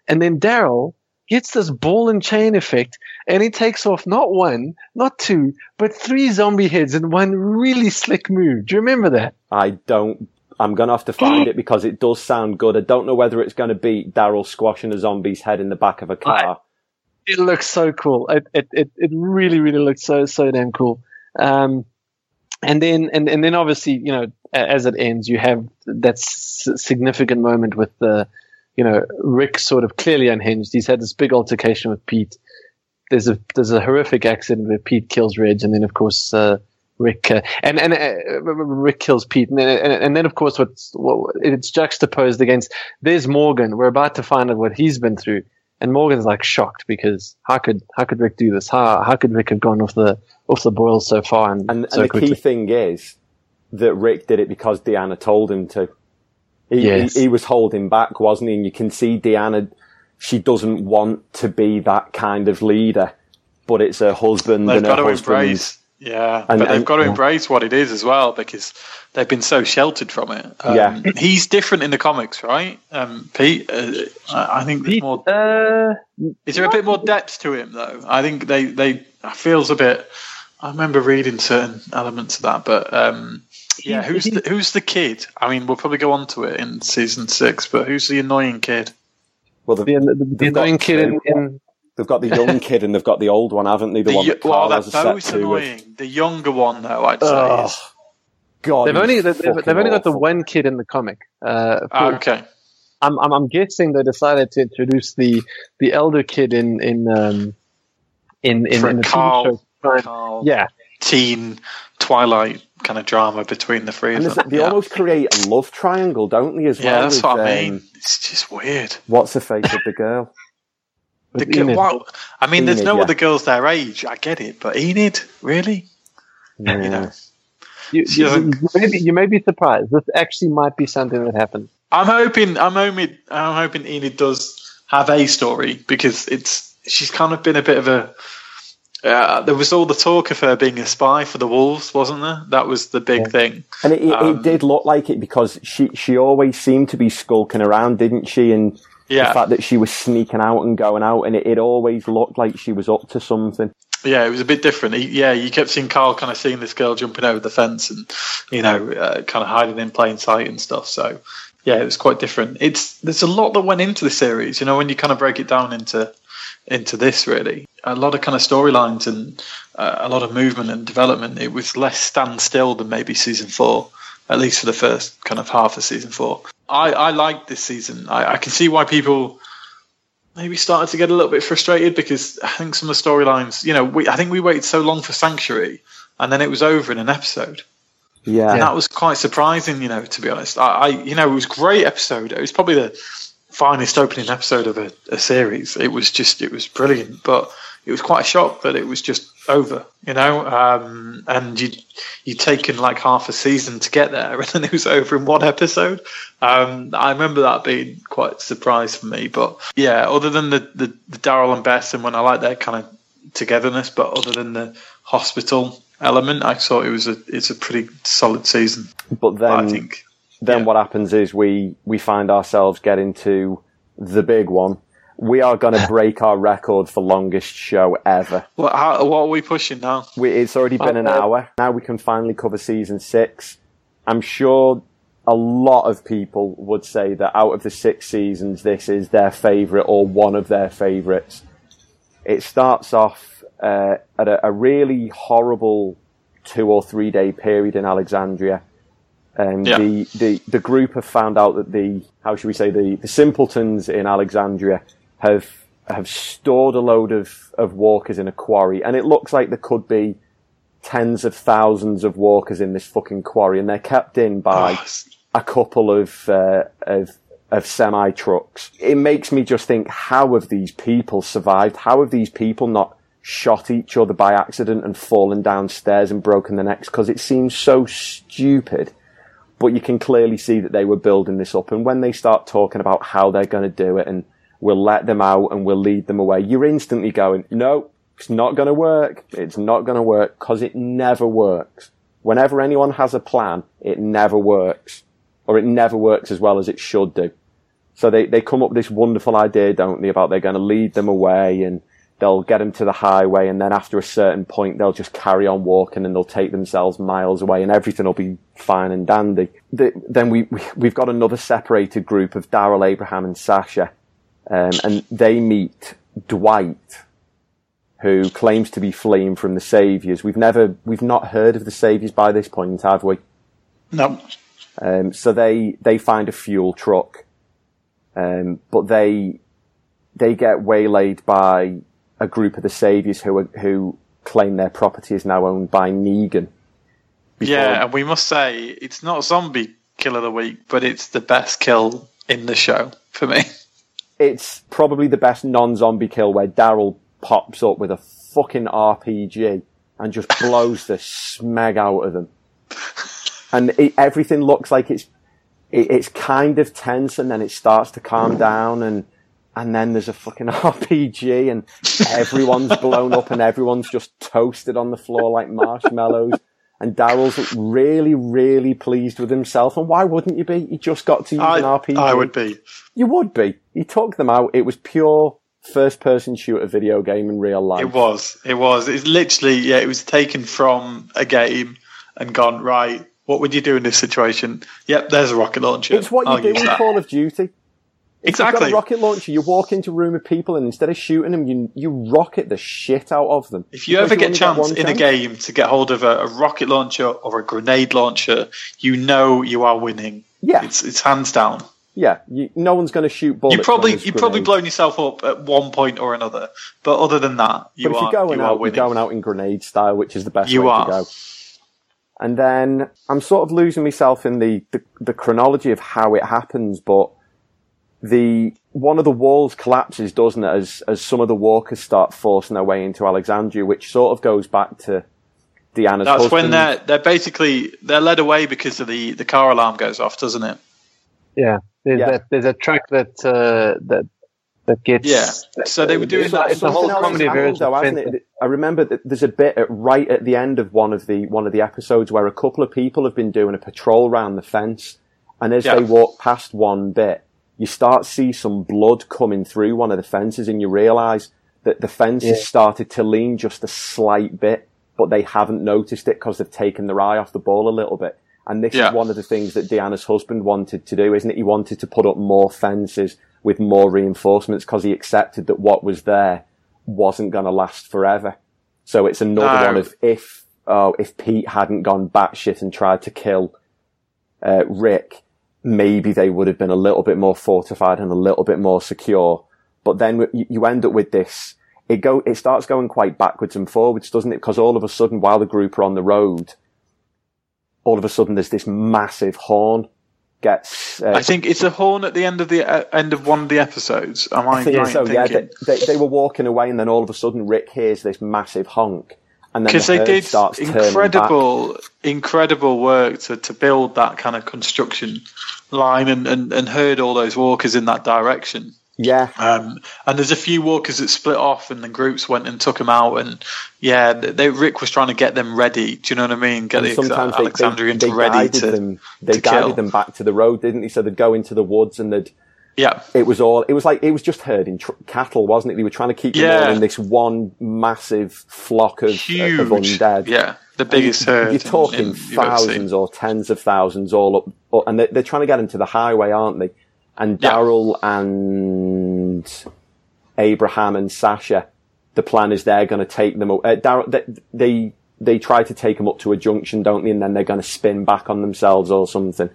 And then Daryl gets this ball and chain effect, and he takes off not one, not two, but three zombie heads in one really slick move. Do you remember that? I don't. I'm gonna have to find it because it does sound good. I don't know whether it's going to beat Daryl squashing a zombie's head in the back of a car. It looks so cool. It it it, it really really looks so so damn cool. Um, and then and and then obviously you know as it ends, you have that s- significant moment with the you know Rick sort of clearly unhinged. He's had this big altercation with Pete. There's a there's a horrific accident where Pete kills Reg, and then of course. Uh, Rick uh, and and uh, Rick kills Pete, and then, and, and then of course what's what, it's juxtaposed against. There's Morgan. We're about to find out what he's been through, and Morgan's like shocked because how could how could Rick do this? How how could Rick have gone off the off the boil so far and, And, so and the quickly? key thing is that Rick did it because Deanna told him to. He, Yes. he, he was holding back, wasn't he? And you can see Deanna, she doesn't want to be that kind of leader, but it's her husband They've and got her to husband. embrace, yeah, And- but they've and- got to embrace what it is as well because they've been so sheltered from it. Um, Yeah. he's different in the comics, right? Um, Pete, uh, I I think there's Pete, more. uh, Is there a bit more depth to him though? I think they they feels a bit. I remember reading certain elements of that, but um, yeah, who's the, who's the kid? I mean, we'll probably go on to it in season six, but who's the annoying kid? Well, the, the, the annoying kid in, in they've got the young kid and they've got the old one, haven't they? The, one that Carl they're has a set both to with. annoying. The younger one, though, I'd say. Oh, God, they've only they've, they've only got the one kid in the comic. Uh, Ah, okay. I'm, I'm I'm guessing they decided to introduce the the elder kid in in um in in, in the Carl- TV show. Carl, Yeah, teen Twilight kind of drama between the three And of there's- them. they yeah. almost create a love triangle, don't they? As yeah, well. that's with, what I um, mean. It's just weird. What's the face of the girl? The with gi- Enid. wow. I mean, there's no yeah. other girls their age. I get it, but Enid, really? Yeah. You know. You, She you, you, may be, you may be surprised. This actually might be something that happens. I'm hoping. I'm hoping. I'm hoping Enid does have a story because it's. She's kind of been a bit of a. Uh, there was all the talk of her being a spy for the Wolves, wasn't there? That was the big thing. And it, it, Um, it did look like it because she, she always seemed to be skulking around, didn't she? And Yeah. the fact that she was sneaking out and going out, and it, it always looked like she was up to something. Yeah, it was a bit different. He, yeah, you kept seeing Carl kind of seeing this girl jumping over the fence and, you know, uh, kind of hiding in plain sight and stuff. So, yeah, it was quite different. It's there's a lot that went into the series. You know, when you kind of break it down into into this, really, a lot of kind of storylines and uh, a lot of movement and development. It was less standstill than maybe season four, at least for the first kind of half of season four. I I liked this season. I, I can see why people maybe started to get a little bit frustrated because I think some of the storylines, you know, we, I think we waited so long for Sanctuary and then it was over in an episode. Yeah. And that was quite surprising, you know, to be honest. I, I you know, it was great episode. It was probably the finest opening episode of a, a series. It was just, it was brilliant, but it was quite a shock that it was just over, you know, um, and you you'd taken like half a season to get there, and then it was over in one episode. Um, I remember that being quite a surprise for me. But yeah, other than the the, the Daryl and Beth, and when I like their kind of togetherness, but other than the hospital element, I thought it was a it's a pretty solid season. But then, I think. Then yeah. what happens is we, we find ourselves getting to the big one. We are going to break our record for longest show ever. What, how, what are we pushing now? We, it's already been an hour. Now we can finally cover season six. I'm sure a lot of people would say that out of the six seasons, this is their favourite or one of their favourites. It starts off uh, at a, a really horrible two or three day period in Alexandria. Um, Yeah. the, the, the group have found out that the, how should we say, the, the simpletons in Alexandria have, have stored a load of, of walkers in a quarry. And it looks like there could be tens of thousands of walkers in this fucking quarry and they're kept in by Oh, a couple of, uh, of, of semi trucks. It makes me just think, how have these people survived? How have these people not shot each other by accident and fallen downstairs and broken their necks? Because it seems so stupid. But you can clearly see that they were building this up. And when they start talking about how they're going to do it and we'll let them out and we'll lead them away, you're instantly going, no, it's not going to work. It's not going to work because it never works. Whenever anyone has a plan, it never works or it never works as well as it should do. So they, they come up with this wonderful idea, don't they, about they're going to lead them away and they'll get them to the highway and then after a certain point they'll just carry on walking and they'll take themselves miles away and everything will be fine and dandy. The, then we, we, we've got another separated group of Daryl, Abraham and Sasha. Um, and they meet Dwight, who claims to be fleeing from the Saviors. We've never, we've not heard of the Saviors by this point, have we? no, Um, so they they find a fuel truck, um, but they they get waylaid by a group of the saviors who are, who claim their property is now owned by Negan. yeah, and we must say it's not zombie kill of the week, but it's the best kill in the show for me. It's probably the best non-zombie kill where Daryl pops up with a fucking RPG and just blows the smeg out of them. And it, everything looks like it's it, it's kind of tense, and then it starts to calm down, and and then there's a fucking RPG, and everyone's blown up, and everyone's just toasted on the floor like marshmallows. And Daryl's really, really pleased with himself. And why wouldn't you be? He just got to use I, an RPG. I would be. You would be. He took them out. It was pure first person shooter video game in real life. It was. It was. It's literally yeah. It was taken from a game and gone right. What would you do in this situation? Yep, there's a rocket launcher. It's what you I'll do in that. Call of Duty. If you've got Exactly. a rocket launcher, you walk into a room of people and instead of shooting them, you, you rocket the shit out of them. If you Because ever get only chance in a game to get hold of a, a rocket launcher or a grenade launcher, you know you are winning. Yeah. it's it's hands down. Yeah, you, no one's going to shoot bullets. You probably you probably blown yourself up at one point or another, but other than that, you But if are you're going you are out, you're going out in grenade style, which is the best You way are. to go. And then I'm sort of losing myself in the, the, the chronology of how it happens, but the one of the walls collapses, doesn't it, as as some of the walkers start forcing their way into Alexandria, which sort of goes back to Deanna's That's husband. when they're they're basically they're led away because of the the car alarm goes off, doesn't it? Yeah, there's Yeah. that. There's a track that uh, that that gets. Yeah. So they were doing It's, that. it's the whole comedy happened, version. though, of hasn't it? I remember that there's a bit at, right at the end of one of the one of the episodes where a couple of people have been doing a patrol round the fence, and as Yeah. they walk past one bit, you start to see some blood coming through one of the fences, and you realise that the fence Yeah. has started to lean just a slight bit, but they haven't noticed it because they've taken their eye off the ball a little bit. And this Yeah. is one of the things that Deanna's husband wanted to do, isn't it? He wanted to put up more fences with more reinforcements because he accepted that what was there wasn't going to last forever. So it's another No. one of if oh if Pete hadn't gone batshit and tried to kill uh, Rick, maybe they would have been a little bit more fortified and a little bit more secure. But then you you end up with this. It go it starts going quite backwards and forwards, doesn't it? Because all of a sudden, while the group are on the road, all of a sudden there's this massive horn gets. Uh, I think it's a horn at the end of the uh, end of one of the episodes. Am I, I think right so. in Yeah, they, they, they were walking away, and then all of a sudden, Rick hears this massive honk, because the they did incredible, incredible work to, to build that kind of construction line and, and, and herd all those walkers in that direction. Yeah, Um, and there's a few walkers that split off, and the groups went and took them out. And yeah, they, Rick was trying to get them ready. Do you know what I mean? Get and the sometimes they, they, Alexandrians they ready guided to. them. They to guided kill. them back to the road, didn't they? So they'd go into the woods, and they'd. Yeah, It was all. It was like it was just herding tr- cattle, wasn't it? They were trying to keep them all in this one massive flock of, huge. of undead. Yeah, the biggest herd. You're talking in- thousands or tens of thousands all up, up- and they're, they're trying to get into the highway, aren't they? And Yeah. Daryl and Abraham and Sasha, the plan is they're going to take them. Uh, Daryl, they, they they try to take them up to a junction, don't they? And then they're going to spin back on themselves or something.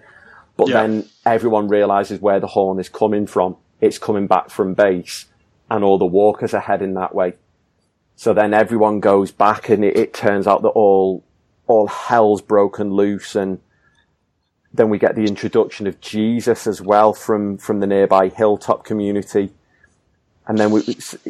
But Yeah. then everyone realizes where the horn is coming from. It's coming back from base, and all the walkers are heading that way. So then everyone goes back, and it, it turns out that all all hell's broken loose, and then we get the introduction of Jesus as well from from the nearby hilltop community. And then we,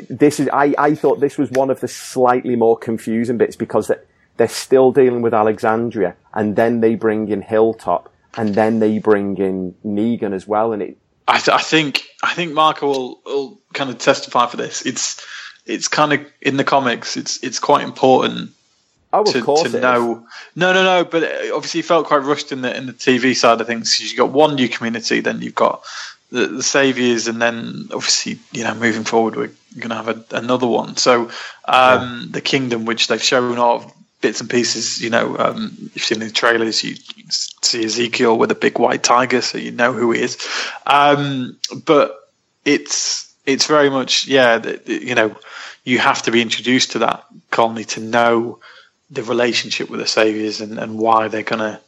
this is I, I thought this was one of the slightly more confusing bits because they're, they're still dealing with Alexandria, and then they bring in Hilltop, and then they bring in Negan as well, and it I, th- I think I think Marco will, will kind of testify for this. It's it's kind of in the comics. It's it's quite important oh to, to know. No, no, no. But obviously, it felt quite rushed in the in the TV side of things. You've got one new community, then you've got the, the saviors, and then obviously, you know, moving forward, we're going to have a, another one. So, um, the kingdom, which they've shown off bits and pieces. You know, um, you've seen the trailers. You see Ezekiel with a big white tiger, so you know who he is. Um, but it's it's very much yeah. You know, you have to be introduced to that colony to know the relationship with the saviors and, and why they're going to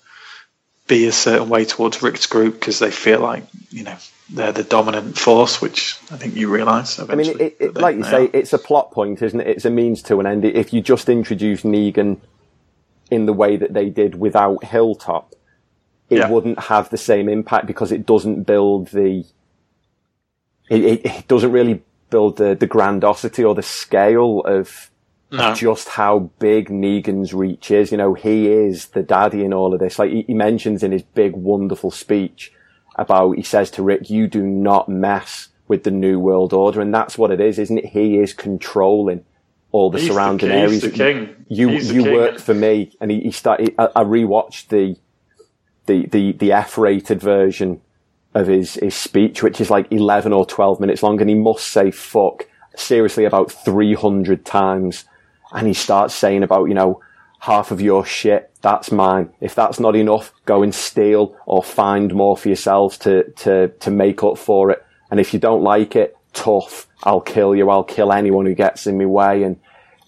be a certain way towards Rick's group because they feel like you know they're the dominant force, which I think you realise. I mean, it, it, that like you say, are. it's a plot point, isn't it? It's a means to an end. If you just introduce Negan in the way that they did without Hilltop, it Yeah. wouldn't have the same impact because it doesn't build the. It, it, it doesn't really build the, the grandiosity or the scale of No. just how big Negan's reach is. You know, he is the daddy in all of this. Like he, he mentions in his big, wonderful speech about, he says to Rick, you do not mess with the New World Order. And that's what it is, isn't it? He is controlling all the He's surrounding areas. the king. You, He's you work for me. And he, he started, I, I rewatched the, the, the, the F-rated version of his, his speech, which is like 11 or 12 minutes long, and he must say fuck seriously about 300 times. And he starts saying about, you know, half of your shit, that's mine. If that's not enough, go and steal or find more for yourselves to, to, to make up for it. And if you don't like it, tough. I'll kill you. I'll kill anyone who gets in my way. And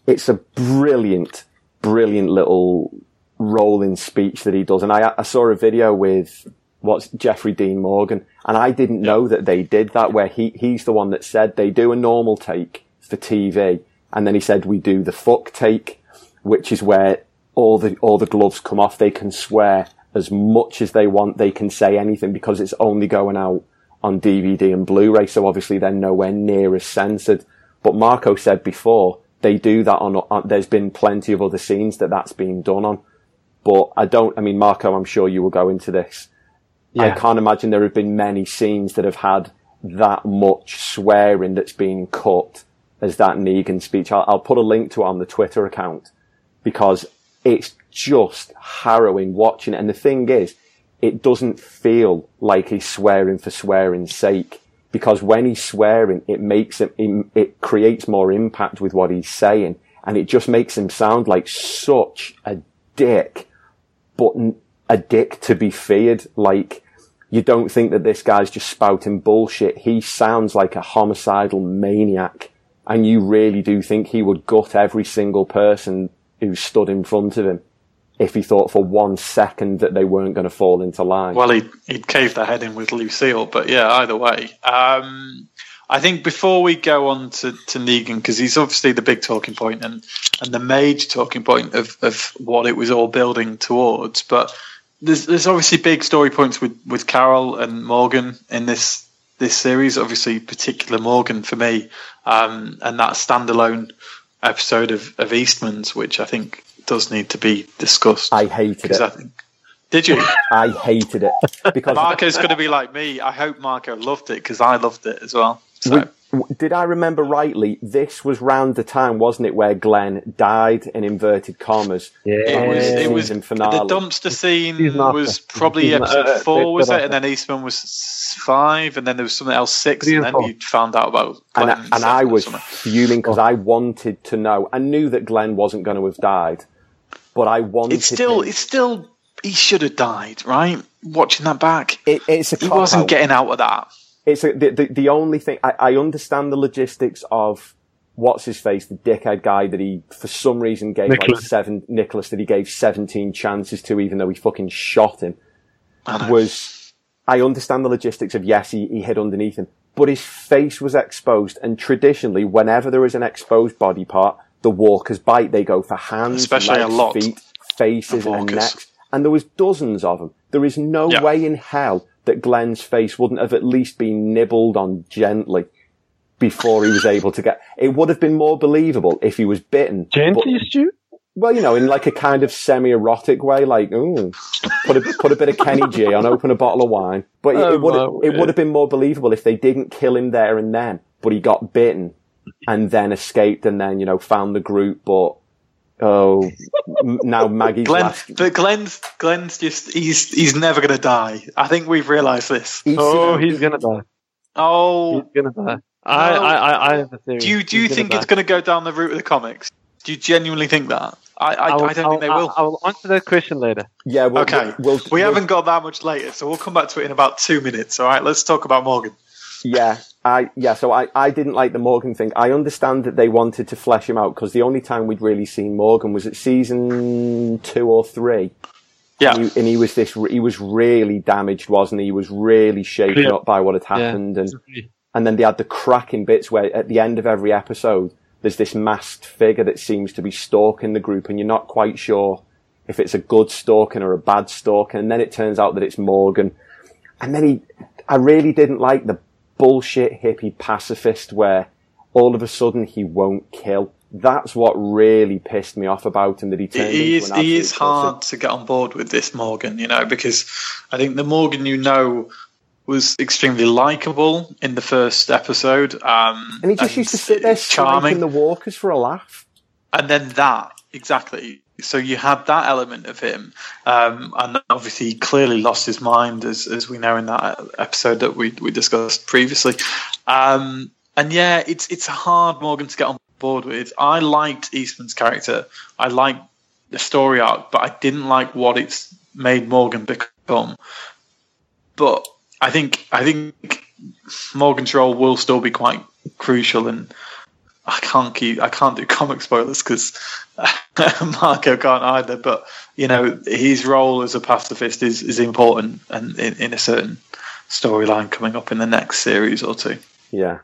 it's a brilliant, brilliant little rolling speech that he does. And I, I saw a video with what's Jeffrey Dean Morgan, and I didn't know that they did that. Where he he's the one that said they do a normal take for TV, and then he said we do the fuck take, which is where all the all the gloves come off. They can swear as much as they want. They can say anything because it's only going out on DVD and Blu-ray. So obviously they're nowhere near as censored. But Marco said before they do that on, on, there's been plenty of other scenes that that's been done on. But I don't, I mean, Marco, I'm sure you will go into this. Yeah. I can't imagine there have been many scenes that have had that much swearing that's been cut as that Negan speech. I'll, I'll put a link to it on the Twitter account because it's just harrowing watching it. And the thing is, it doesn't feel like he's swearing for swearing's sake because when he's swearing, it makes him, it creates more impact with what he's saying and it just makes him sound like such a dick, but a dick to be feared. Like, you don't think that this guy's just spouting bullshit. He sounds like a homicidal maniac and you really do think he would gut every single person who stood in front of him if he thought for one second that they weren't going to fall into line. Well, he'd, he'd cave their head in with Lucille, but yeah, either way. Um, I think before we go on to, to Negan, because he's obviously the big talking point and, and the major talking point of, of what it was all building towards, but there's, there's obviously big story points with, with Carol and Morgan in this this series. Obviously, particular Morgan for me, um, and that standalone episode of, of Eastman's, which I think does need to be discussed. I hated it. I think, did you? I hated it because Marco's going to be like me. I hope Marco loved it because I loved it as well. So. Did I remember rightly? This was round the time, wasn't it, where Glenn died in inverted commas? Yeah, It was. It was Season the dumpster scene was probably Season- episode uh, four, was it? And then Eastman was five, and then there was something else six, Three and and then four. you found out about and, Glenn I, in and I was something. fuming because I wanted to know. I knew that Glenn wasn't going to have died, but I wanted. It's still. him- It's still. He should have died, right? Watching that back, It, it's a he wasn't out. getting out of that. It's a, the, the the only thing I, I understand the logistics of what's his face, the dickhead guy that he for some reason gave like Nicholas. seven Nicholas that he gave seventeen chances to, even though he fucking shot him. Oh, was I understand the logistics of yes, he, he hid underneath him, but his face was exposed, and traditionally, whenever there is an exposed body part, the walkers bite. They go for hands, Especially a legs, lot feet, faces, and necks, and there was dozens of them. There is no Yeah. way in hell that Glenn's face wouldn't have at least been nibbled on gently before he was able to get. It would have been more believable if he was bitten. Gently, Stu? well, you know, in like a kind of semi-erotic way, like, ooh, put a, put a bit of Kenny G on, open a bottle of wine. But it, Oh, it would it would have been more believable if they didn't kill him there and then, but he got bitten and then escaped and then, you know, found the group, but, oh, now Maggie's Glenn, last. but Glenn's Glenn's just he's he's never going to die. I think we've realised this. He's- Oh, he's gonna die. Oh, He's gonna die. I, oh. I, I, I have a theory. do you do you think gonna it's die. going to go down the route of the comics? Do you genuinely think that? I I, I, will- don't think they I'll- I will answer that question later. yeah, we'll, okay, we'll, we we'll- haven't got that much later, so we'll come back to it in about two minutes. All right, let's talk about Morgan. Yeah, I yeah. So I, I didn't like the Morgan thing. I understand that they wanted to flesh him out because the only time we'd really seen Morgan was at season two or three. Yeah, And he, and he was this. He was really damaged, wasn't he? He was really shaken Yeah. up by what had happened, and and then they had the cracking bits where at the end of every episode, there's this masked figure that seems to be stalking the group, and you're not quite sure if it's a good stalking or a bad stalking, and then it turns out that it's Morgan, and then he. I really didn't like the bullshit hippie pacifist where all of a sudden he won't kill. That's what really pissed me off about him that he turned he into is an he is hard to get on board with this Morgan, you know, because I think the Morgan you know was extremely likable in the first episode. Um, And he just used to sit there charming. the walkers for a laugh. and then that exactly. So you had that element of him, um, and obviously he clearly lost his mind, as as we know in that episode that we we discussed previously. Um, and yeah, it's it's hard Morgan to get on board with. I liked Eastman's character. I liked the story arc, but I didn't like what it's made Morgan become. But I think I think Morgan's role will still be quite crucial, and I can't keep I can't do comic spoilers because Marco can't either. But you know, his role as a pacifist is is important, and in, in a certain storyline coming up in the next series or two. Yeah.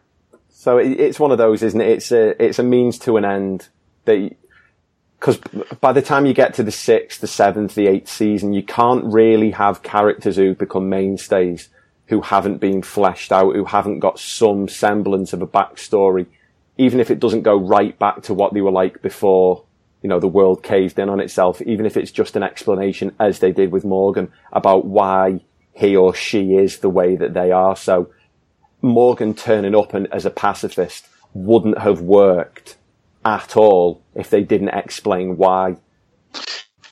So it, it's one of those, isn't it? It's a it's a means to an end. That because by the time you get to the sixth, the seventh, the eighth season, you can't really have characters who become mainstays who haven't been fleshed out, who haven't got some semblance of a backstory even if it doesn't go right back to what they were like before, you know, the world caved in on itself, even if it's just an explanation, as they did with Morgan, about why he or she is the way that they are. So Morgan turning up and as a pacifist wouldn't have worked at all if they didn't explain why.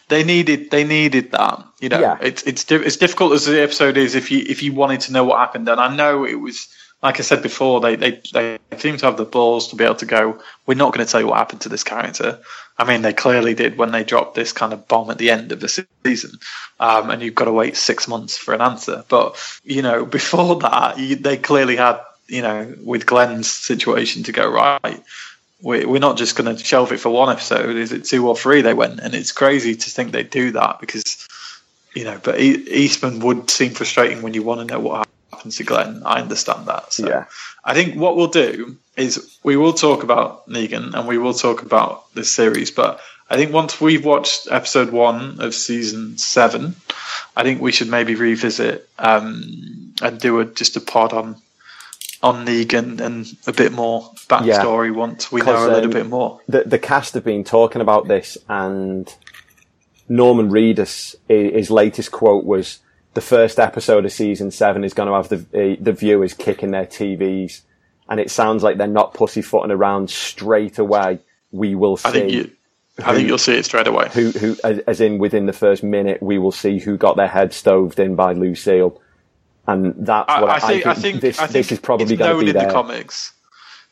They needed they needed that. You know, Yeah. it's it's as difficult as the episode is if you if you wanted to know what happened. And I know it was like I said before, they they they seem to have the balls to be able to go. We're not going to tell you what happened to this character. I mean, they clearly did when they dropped this kind of bomb at the end of the season, um, and you've got to wait six months for an answer. But you know, before that, you, they clearly had you know with Glenn's situation to go right. We, we're not just going to shelve it for one episode. Is it two or three? They went, and it's crazy to think they do that because you know. But Eastman would seem frustrating when you want to know what happens to Glenn. I understand that. So Yeah. I think what we'll do is we will talk about Negan and we will talk about this series. But I think once we've watched episode one of season seven, I think we should maybe revisit um, and do a just a pod on on Negan and a bit more backstory yeah. once we know a little um, bit more. the the cast have been talking about this, and Norman Reedus, his latest quote was, "The first episode of season seven is going to have the uh, the viewers kicking their TVs," and it sounds like they're not pussyfooting around straight away. We will see I think you, I think you'll see it straight away. who who as, in within the first minute we will see who got their head stoved in by Lucille, and that's I, what I, I think. I think. this I think this is probably going to known be in there. the comics.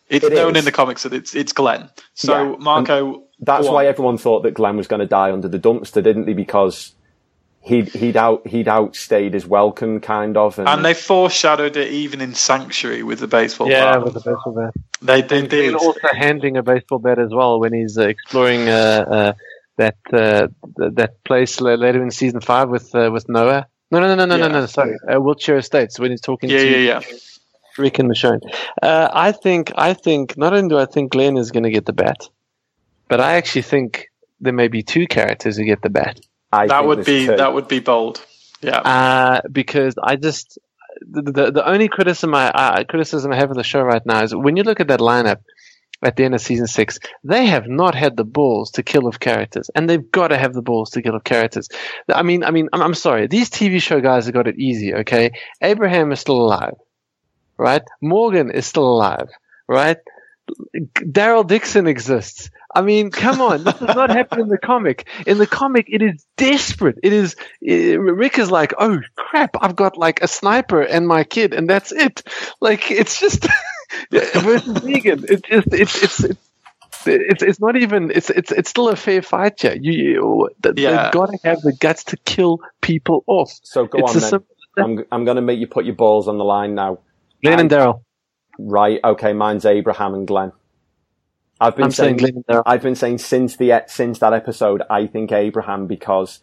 It's It known is. in the comics that it's it's Glenn. So Yeah, Marco. That's why on. everyone thought that Glenn was going to die under the dumpster, didn't they? Because he'd he'd out he'd outstayed his welcome, kind of. And, And they foreshadowed it even in Sanctuary with the baseball bat. Yeah, bat. with the baseball bat. They, they And did. also handling a baseball bat as well when he's uh, exploring uh, uh, that uh, that place later in season five with uh, with Noah. No, no, no, no, no, no, no. Sorry, uh, Wiltshire Estates when he's talking Yeah, to yeah, yeah. Rick and Michonne. Uh, I think, I think, not only do I think Glenn is going to get the bat, but I actually think there may be two characters who get the bat. I That would be two. that would be bold. Yeah. Uh, because I just the, the the only criticism I uh, criticism I have of the show right now is when you look at that lineup at the end of season six, they have not had the balls to kill off characters, and they've got to have the balls to kill off characters. I mean, I mean, I'm, I'm sorry, these TV show guys have got it easy. Okay, Abraham is still alive, right? Morgan is still alive, right? Daryl Dixon exists. I mean, come on, this does not happen in the comic. In the comic, it is desperate. It is eh, Rick is like, oh crap, I've got like a sniper and my kid, and that's it. Like it's just versus Negan. It's just it's it's. it's it's, it's not even it's it's it's still a fair fight here. You, you Yeah. they've got to have the guts to kill people off. So go it's on then. simple- I'm I'm going to make you put your balls on the line now. Glenn and Daryl. Right? Okay, mine's Abraham and Glenn. I've been I'm saying Glenn and I've been saying since the since that episode, I think Abraham because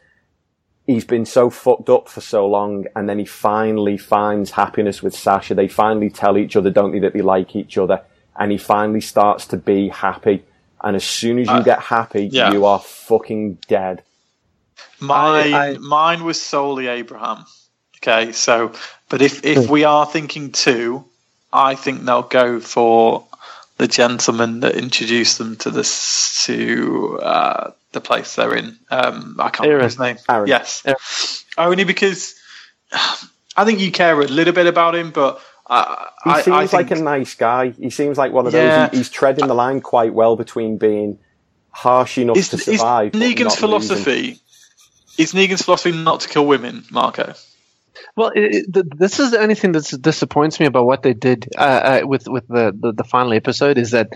he's been so fucked up for so long, and then he finally finds happiness with Sasha. They finally tell each other, don't they, that they like each other, and he finally starts to be happy. And as soon as you Uh, get happy, yeah. you are fucking dead. Mine, I- I- mine was solely Abraham. Okay, so but if if we are thinking two, I think they'll go for the gentleman that introduced them to this to uh, the place they're in. Um, I can't remember his name. Aaron. Yes, Aaron. only because I think you care a little bit about him, but I, He I, seems I like a nice guy. He seems like one of Yeah. those. He, he's treading the line quite well between being harsh enough is, to survive. but Negan's not losing. philosophy. Is Negan's philosophy not to kill women, Marco? Well, it, it, this is the only thing that disappoints me about what they did uh, uh, with with the, the the final episode is that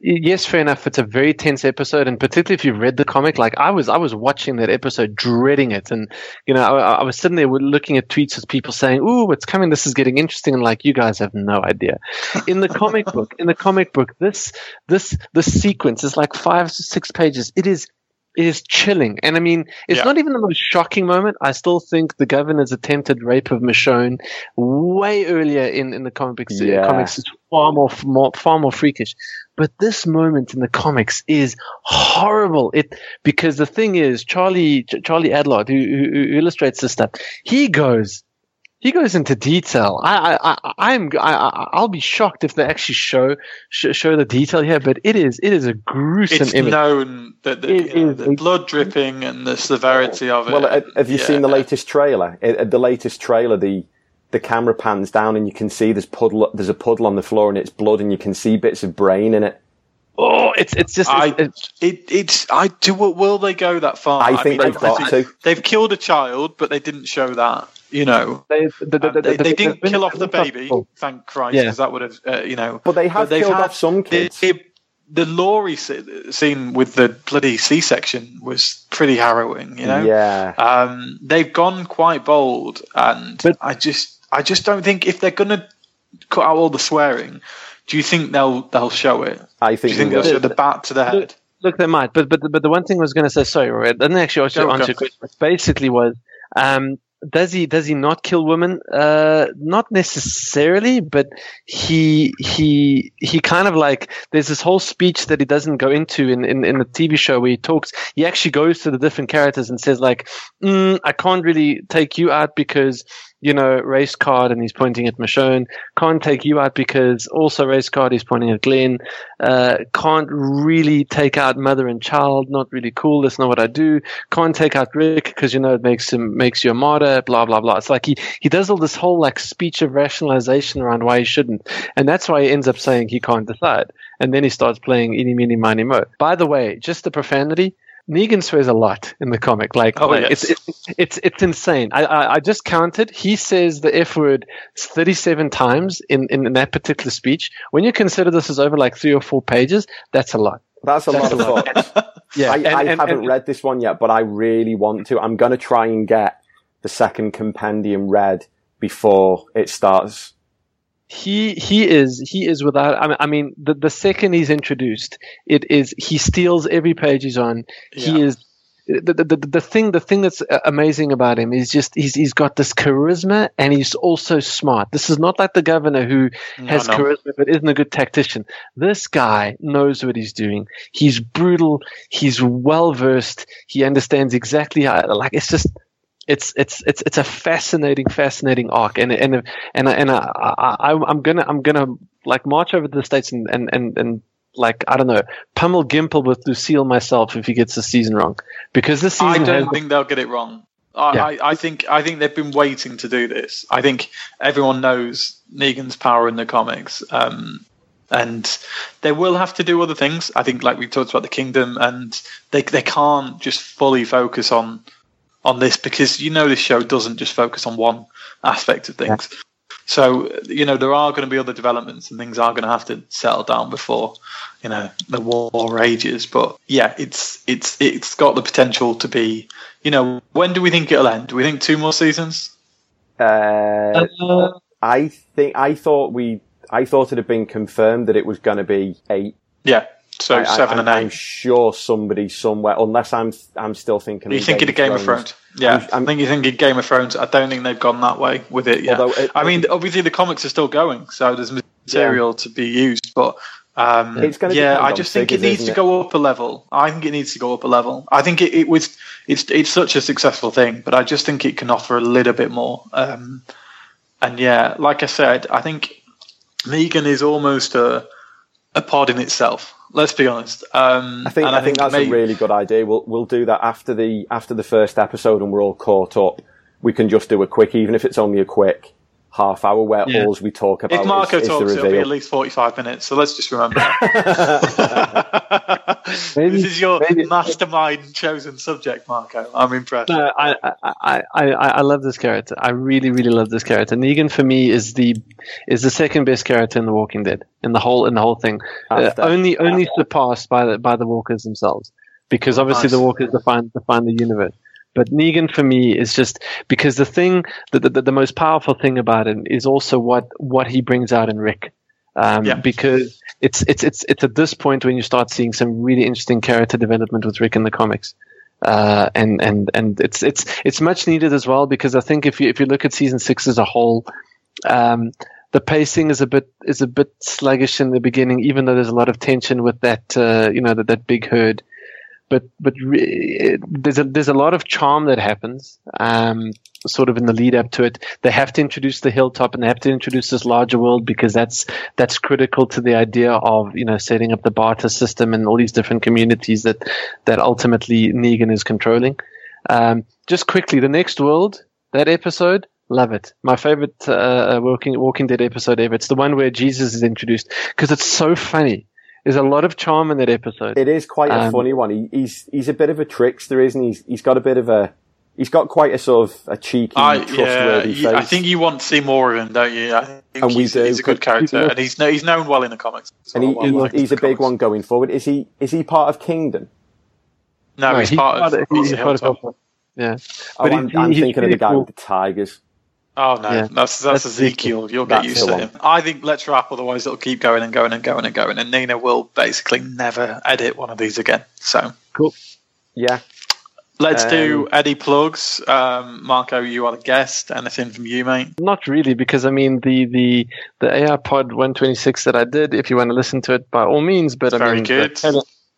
yes, fair enough, it's a very tense episode, and particularly if you've read the comic, like I was, I was watching that episode, dreading it, and you know, I, I was sitting there looking at tweets with people saying, "Ooh, it's coming, this is getting interesting," and like you guys have no idea. In the comic book, in the comic book, this this this sequence is like five to six pages. It is it is chilling. And I mean, it's Yeah. not even the most shocking moment. I still think the governor's attempted rape of Michonne way earlier in, in the comic books, Yeah. comics is far more, more far more freakish. But this moment in the comics is horrible. It because the thing is, Charlie Charlie Adlard, who, who, who illustrates this stuff, he goes he goes into detail. I, I, I I'm, I, I'll be shocked if they actually show sh- show the detail here. But it is, it is a gruesome It's image. known that the, It you know, the blood dripping and the severity of it. Well, uh, have you Yeah. seen the latest trailer? Uh, the latest trailer, the the camera pans down and you can see there's puddle. There's a puddle on the floor and it's blood, and you can see bits of brain in it. Oh, it's, it's just, I, it's, it's, it, it's, I do. Will they go that far? I think they've got to. They've killed a child, but they didn't show that. You know, they, the, the, the, they, they the- didn't kill off the baby. Thank Christ, Yeah. because that would have, uh, you know. But they have they've killed had- off some kids. The, the Lori se- scene with the bloody C-section was pretty harrowing. You know, Yeah. um, they've gone quite bold, and But- I just, I just don't think if they're gonna cut out all the swearing, do you think they'll they'll show it? I think. Do think you think they they'll show the bat to the head? Look, they might, but but but the one thing I was going to say, sorry, Rory, I didn't actually answer, Go, go. answer your. Basically, was um, does he does he not kill women? Uh, not necessarily, but he he he kind of like there's this whole speech that he doesn't go into in in, in the TV show where he talks. He actually goes to the different characters and says like, mm, I can't really take you out because you know, race card and he's pointing at Michonne. Can't take you out because also race card, he's pointing at Glenn. Uh, can't really take out mother and child. Not really cool. That's not what I do. Can't take out Rick because, you know, it makes him, makes you a martyr, blah, blah, blah. It's like he, he does all this whole like speech of rationalization around why he shouldn't. And that's why he ends up saying he can't decide. And then he starts playing Eeny, Meeny, Miny, Mo. By the way, just the profanity. Negan swears a lot in the comic. Like, Oh, like, yes. it's, it's it's it's insane. I, I I just counted. He says the f word thirty seven times in, in in that particular speech. When you consider this is over like three or four pages, that's a lot. That's a lot of thoughts. Yeah, I, and- I and- haven't and- read this one yet, but I really want to. I'm going to try and get the second compendium read before it starts. He he is he is without I mean, I mean the the second he's introduced it is he steals every page he's on. He is the, the, the, the thing the thing that's amazing about him is just he's he's got this charisma and he's also smart. This is not like the governor who has no. charisma but isn't a good tactician. This guy knows what he's doing. He's brutal. He's well versed he understands exactly how like it's just it's it's it's it's a fascinating, fascinating arc, and and and and I, I, I'm gonna I'm gonna like march over to the states and and and, and like I don't know, pummel Gimple with Lucille myself if he gets the season wrong, because this season I don't think they'll get it wrong. I, Yeah. I, I think I think they've been waiting to do this. I think everyone knows Negan's power in the comics, um, and they will have to do other things. I think, like we talked about the kingdom, and they they can't just fully focus on on this because you know this show doesn't just focus on one aspect of things. So you know there are going to be other developments and things are going to have to settle down before you know the war rages. But yeah, it's it's it's got the potential to be. You know, when do we think it'll end? Do we think two more seasons? Uh, Uh, I think I thought we I thought it had been confirmed that it was going to be eight. Yeah, so I, seven I, and I'm sure somebody somewhere, unless I'm I'm still thinking. Are you thinking of Game of Thrones? Yeah, I'm- I'm- I think you think of Game of Thrones. I don't think they've gone that way with it yet. It- I mean, obviously the comics are still going, so there's material to be used. But um, It's gonna yeah, I just think it needs to it? go up a level. I think it needs to go up a level. I think it, it was it's it's such a successful thing, but I just think it can offer a little bit more. Um, and yeah, like I said, I think Negan is almost a a pod in itself. Let's be honest. Um, I think and I, think that's maybe- a really good idea. We'll we'll do that after the after the first episode and we're all caught up. We can just do a quick, even if it's only a quick half hour where Yeah. all we talk about If Marco is, is talks, the it'll be at least 45 minutes, so let's just remember. Maybe- this is your maybe- mastermind chosen subject, Marco. I'm impressed. No, I, I, I, I, I love this character. I really, really love this character. Negan for me is the is the second best character in The Walking Dead in the whole in the whole thing. Uh, only only surpassed by the by the Walkers themselves, because obviously Nice. the Walkers define define the universe. But Negan for me is just because the thing the, the the most powerful thing about him is also what what he brings out in Rick. Um, Yeah. Because it's it's it's it's at this point when you start seeing some really interesting character development with Rick in the comics uh, and and and it's it's it's much needed as well because I think if you if you look at season six as a whole, um, the pacing is a bit is a bit sluggish in the beginning, even though there's a lot of tension with that uh, you know that that big herd. But but re- there's a there's a lot of charm that happens. Um, sort of in the lead up to it, they have to introduce the hilltop and they have to introduce this larger world because that's that's critical to the idea of you know setting up the barter system and all these different communities that that ultimately Negan is controlling. Um, just quickly, the next world that episode. Love it. My favorite uh, Walking Walking Dead episode ever. It's the one where Jesus is introduced because it's so funny. There's a lot of charm in that episode. It is quite a Um, funny one. He, he's he's a bit of a trickster, isn't he? He's, he's got a bit of a he's got quite a sort of a cheeky, I, yeah, trustworthy you- I think you want to see more of him, don't you? I think And we he's, do, he's a good character, and he's he's known well in the comics. and he, Well, he- well liked in he's a big comics. one going forward. Is he is he part of Kingdom? No, he's, part of. he's he's part of Yeah, Oh, But he- I'm, I'm he's thinking of the guy with the tigers. Oh no, Yeah. that's that's That's Ezekiel. You'll get That's used to him. I think let's wrap, otherwise it'll keep going and going and going and going, and Nina will basically never edit one of these again. So cool. Yeah, let's do Um, Eddie plugs. Um, Marco, you are the guest. Anything from you, mate? Not really, because I mean the the the AI Pod 126 that I did. If you want to listen to it, by all means. But I Very mean, good.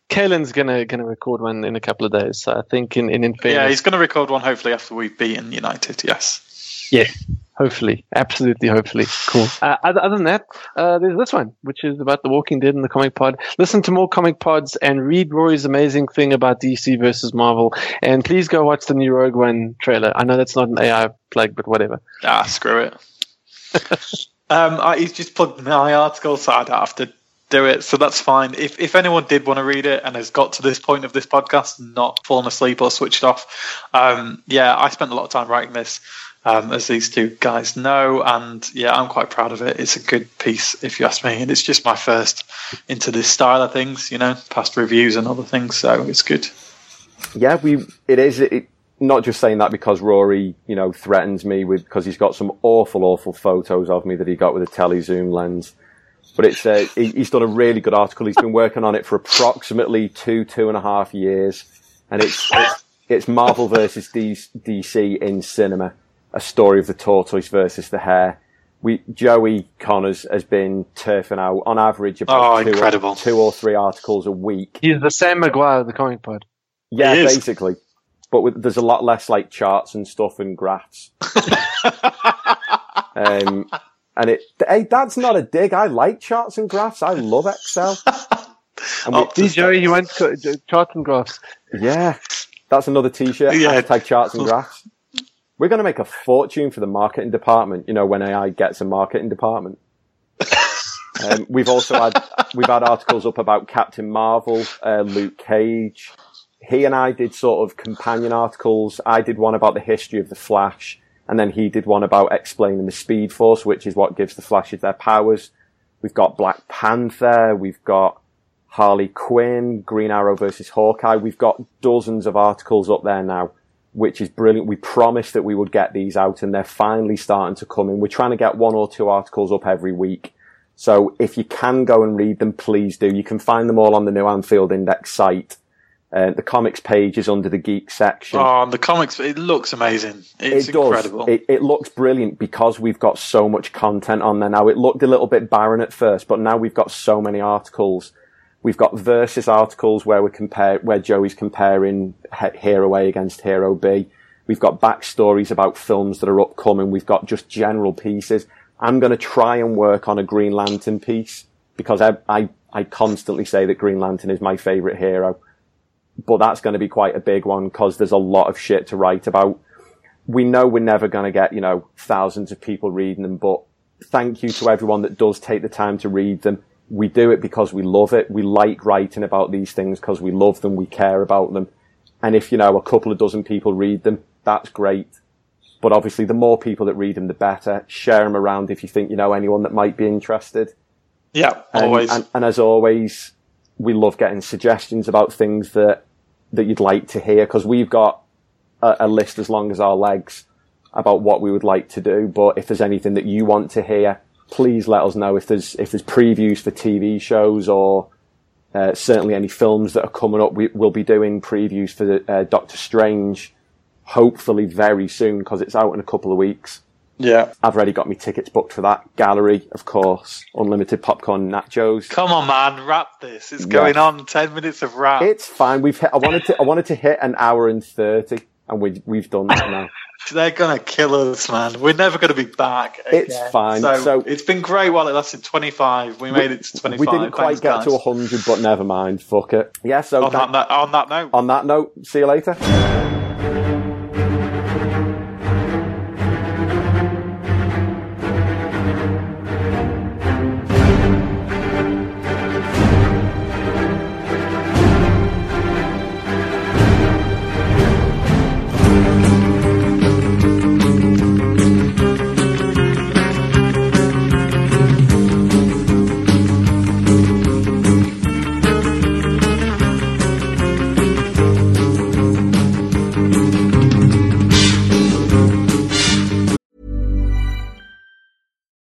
Kalen's gonna gonna record one in a couple of days. So I think in in, in Yeah, he's going to record one hopefully after we've beaten United. Yes. Yeah, hopefully, absolutely, hopefully, cool. Uh, other, other than that, uh, there's this one, which is about The Walking Dead and the comic pod. Listen to more comic pods and read Rory's amazing thing about DC versus Marvel. And please go watch the new Rogue One trailer. I know that's not an AI plug, but whatever. Ah, screw it. um, I, he's just plugged my article, so I don't have to do it. So that's fine. If if anyone did want to read it and has got to this point of this podcast and not fallen asleep or switched off, um, yeah, I spent a lot of time writing this, um, as these two guys know, and yeah, I'm quite proud of it. It's a good piece, if you ask me, and it's just my first into this style of things, you know, past reviews and other things, so it's good. yeah. We it is it, not just saying that because Rory, you know, threatens me with because he's got some awful, awful photos of me that he got with a tele zoom lens. But it's uh, he, he's done a really good article. He's been working on it for approximately two, two and a half years, and it's it's, it's Marvel versus DC in cinema, a story of the tortoise versus the hare. We Joey Connors has been turfing out on average about Oh, two, incredible. Or, two or three articles a week. He's the Sam Maguire of the comic pod. Yeah, basically. But with, there's a lot less like charts and stuff and graphs. um, and it, hey, that's not a dig. I like charts and graphs. I love Excel. And we- Up Joey, you went to uh, charts and graphs. yeah, that's another t-shirt. Yeah. Hashtag charts and graphs. We're going to make a fortune for the marketing department. You know, when AI gets a marketing department. Um, we've also had we've had articles up about Captain Marvel, uh, Luke Cage. He and I did sort of companion articles. I did one about the history of the Flash, and then he did one about explaining the Speed Force, which is what gives the Flashes their powers. We've got Black Panther. We've got Harley Quinn, Green Arrow versus Hawkeye. We've got dozens of articles up there now, which is brilliant. We promised that we would get these out, and they're finally starting to come in. We're trying to get one or two articles up every week. So if you can go and read them, please do. You can find them all on the New Anfield Index site. Uh, the comics page is under the geek section. Oh, the comics, it looks amazing. It's it does. incredible. It, it looks brilliant because we've got so much content on there now. It looked a little bit barren at first, but now we've got so many articles. We've got versus articles where we compare, where Joey's comparing Hero A against Hero B. We've got backstories about films that are upcoming. We've got just general pieces. I'm going to try and work on a Green Lantern piece because I, I, I constantly say that Green Lantern is my favorite hero. But that's going to be quite a big one because there's a lot of shit to write about. We know we're never going to get, you know, thousands of people reading them, but thank you to everyone that does take the time to read them. We do it because we love it. We like writing about these things because we love them. We care about them. And if, you know, a couple of dozen people read them, that's great. But obviously the more people that read them, the better. Share them around if you think you know anyone that might be interested. yeah, And, always. And, and as always, we love getting suggestions about things that, that you'd like to hear because we've got a, a list as long as our legs about what we would like to do. But if there's anything that you want to hear, please let us know if there's, if there's previews for TV shows or, uh, certainly any films that are coming up. We, we'll be doing previews for the, uh, Doctor Strange, hopefully very soon because it's out in a couple of weeks. Yeah. I've already got my tickets booked for that. Gallery, of course. Unlimited popcorn nachos. Come on, man, wrap this. It's going Yeah. on. Ten minutes of rap. It's fine. We've hit, I wanted to I wanted to hit an hour and thirty, and we we've done that now. They're gonna kill us, man. We're never gonna be back. It's fine. So, So- it's been great while it lasted. Twenty five. We made it to twenty we didn't quite get to hundred, but never mind. Fuck it. Yeah. So On that, that- on that note, on that note, see you later.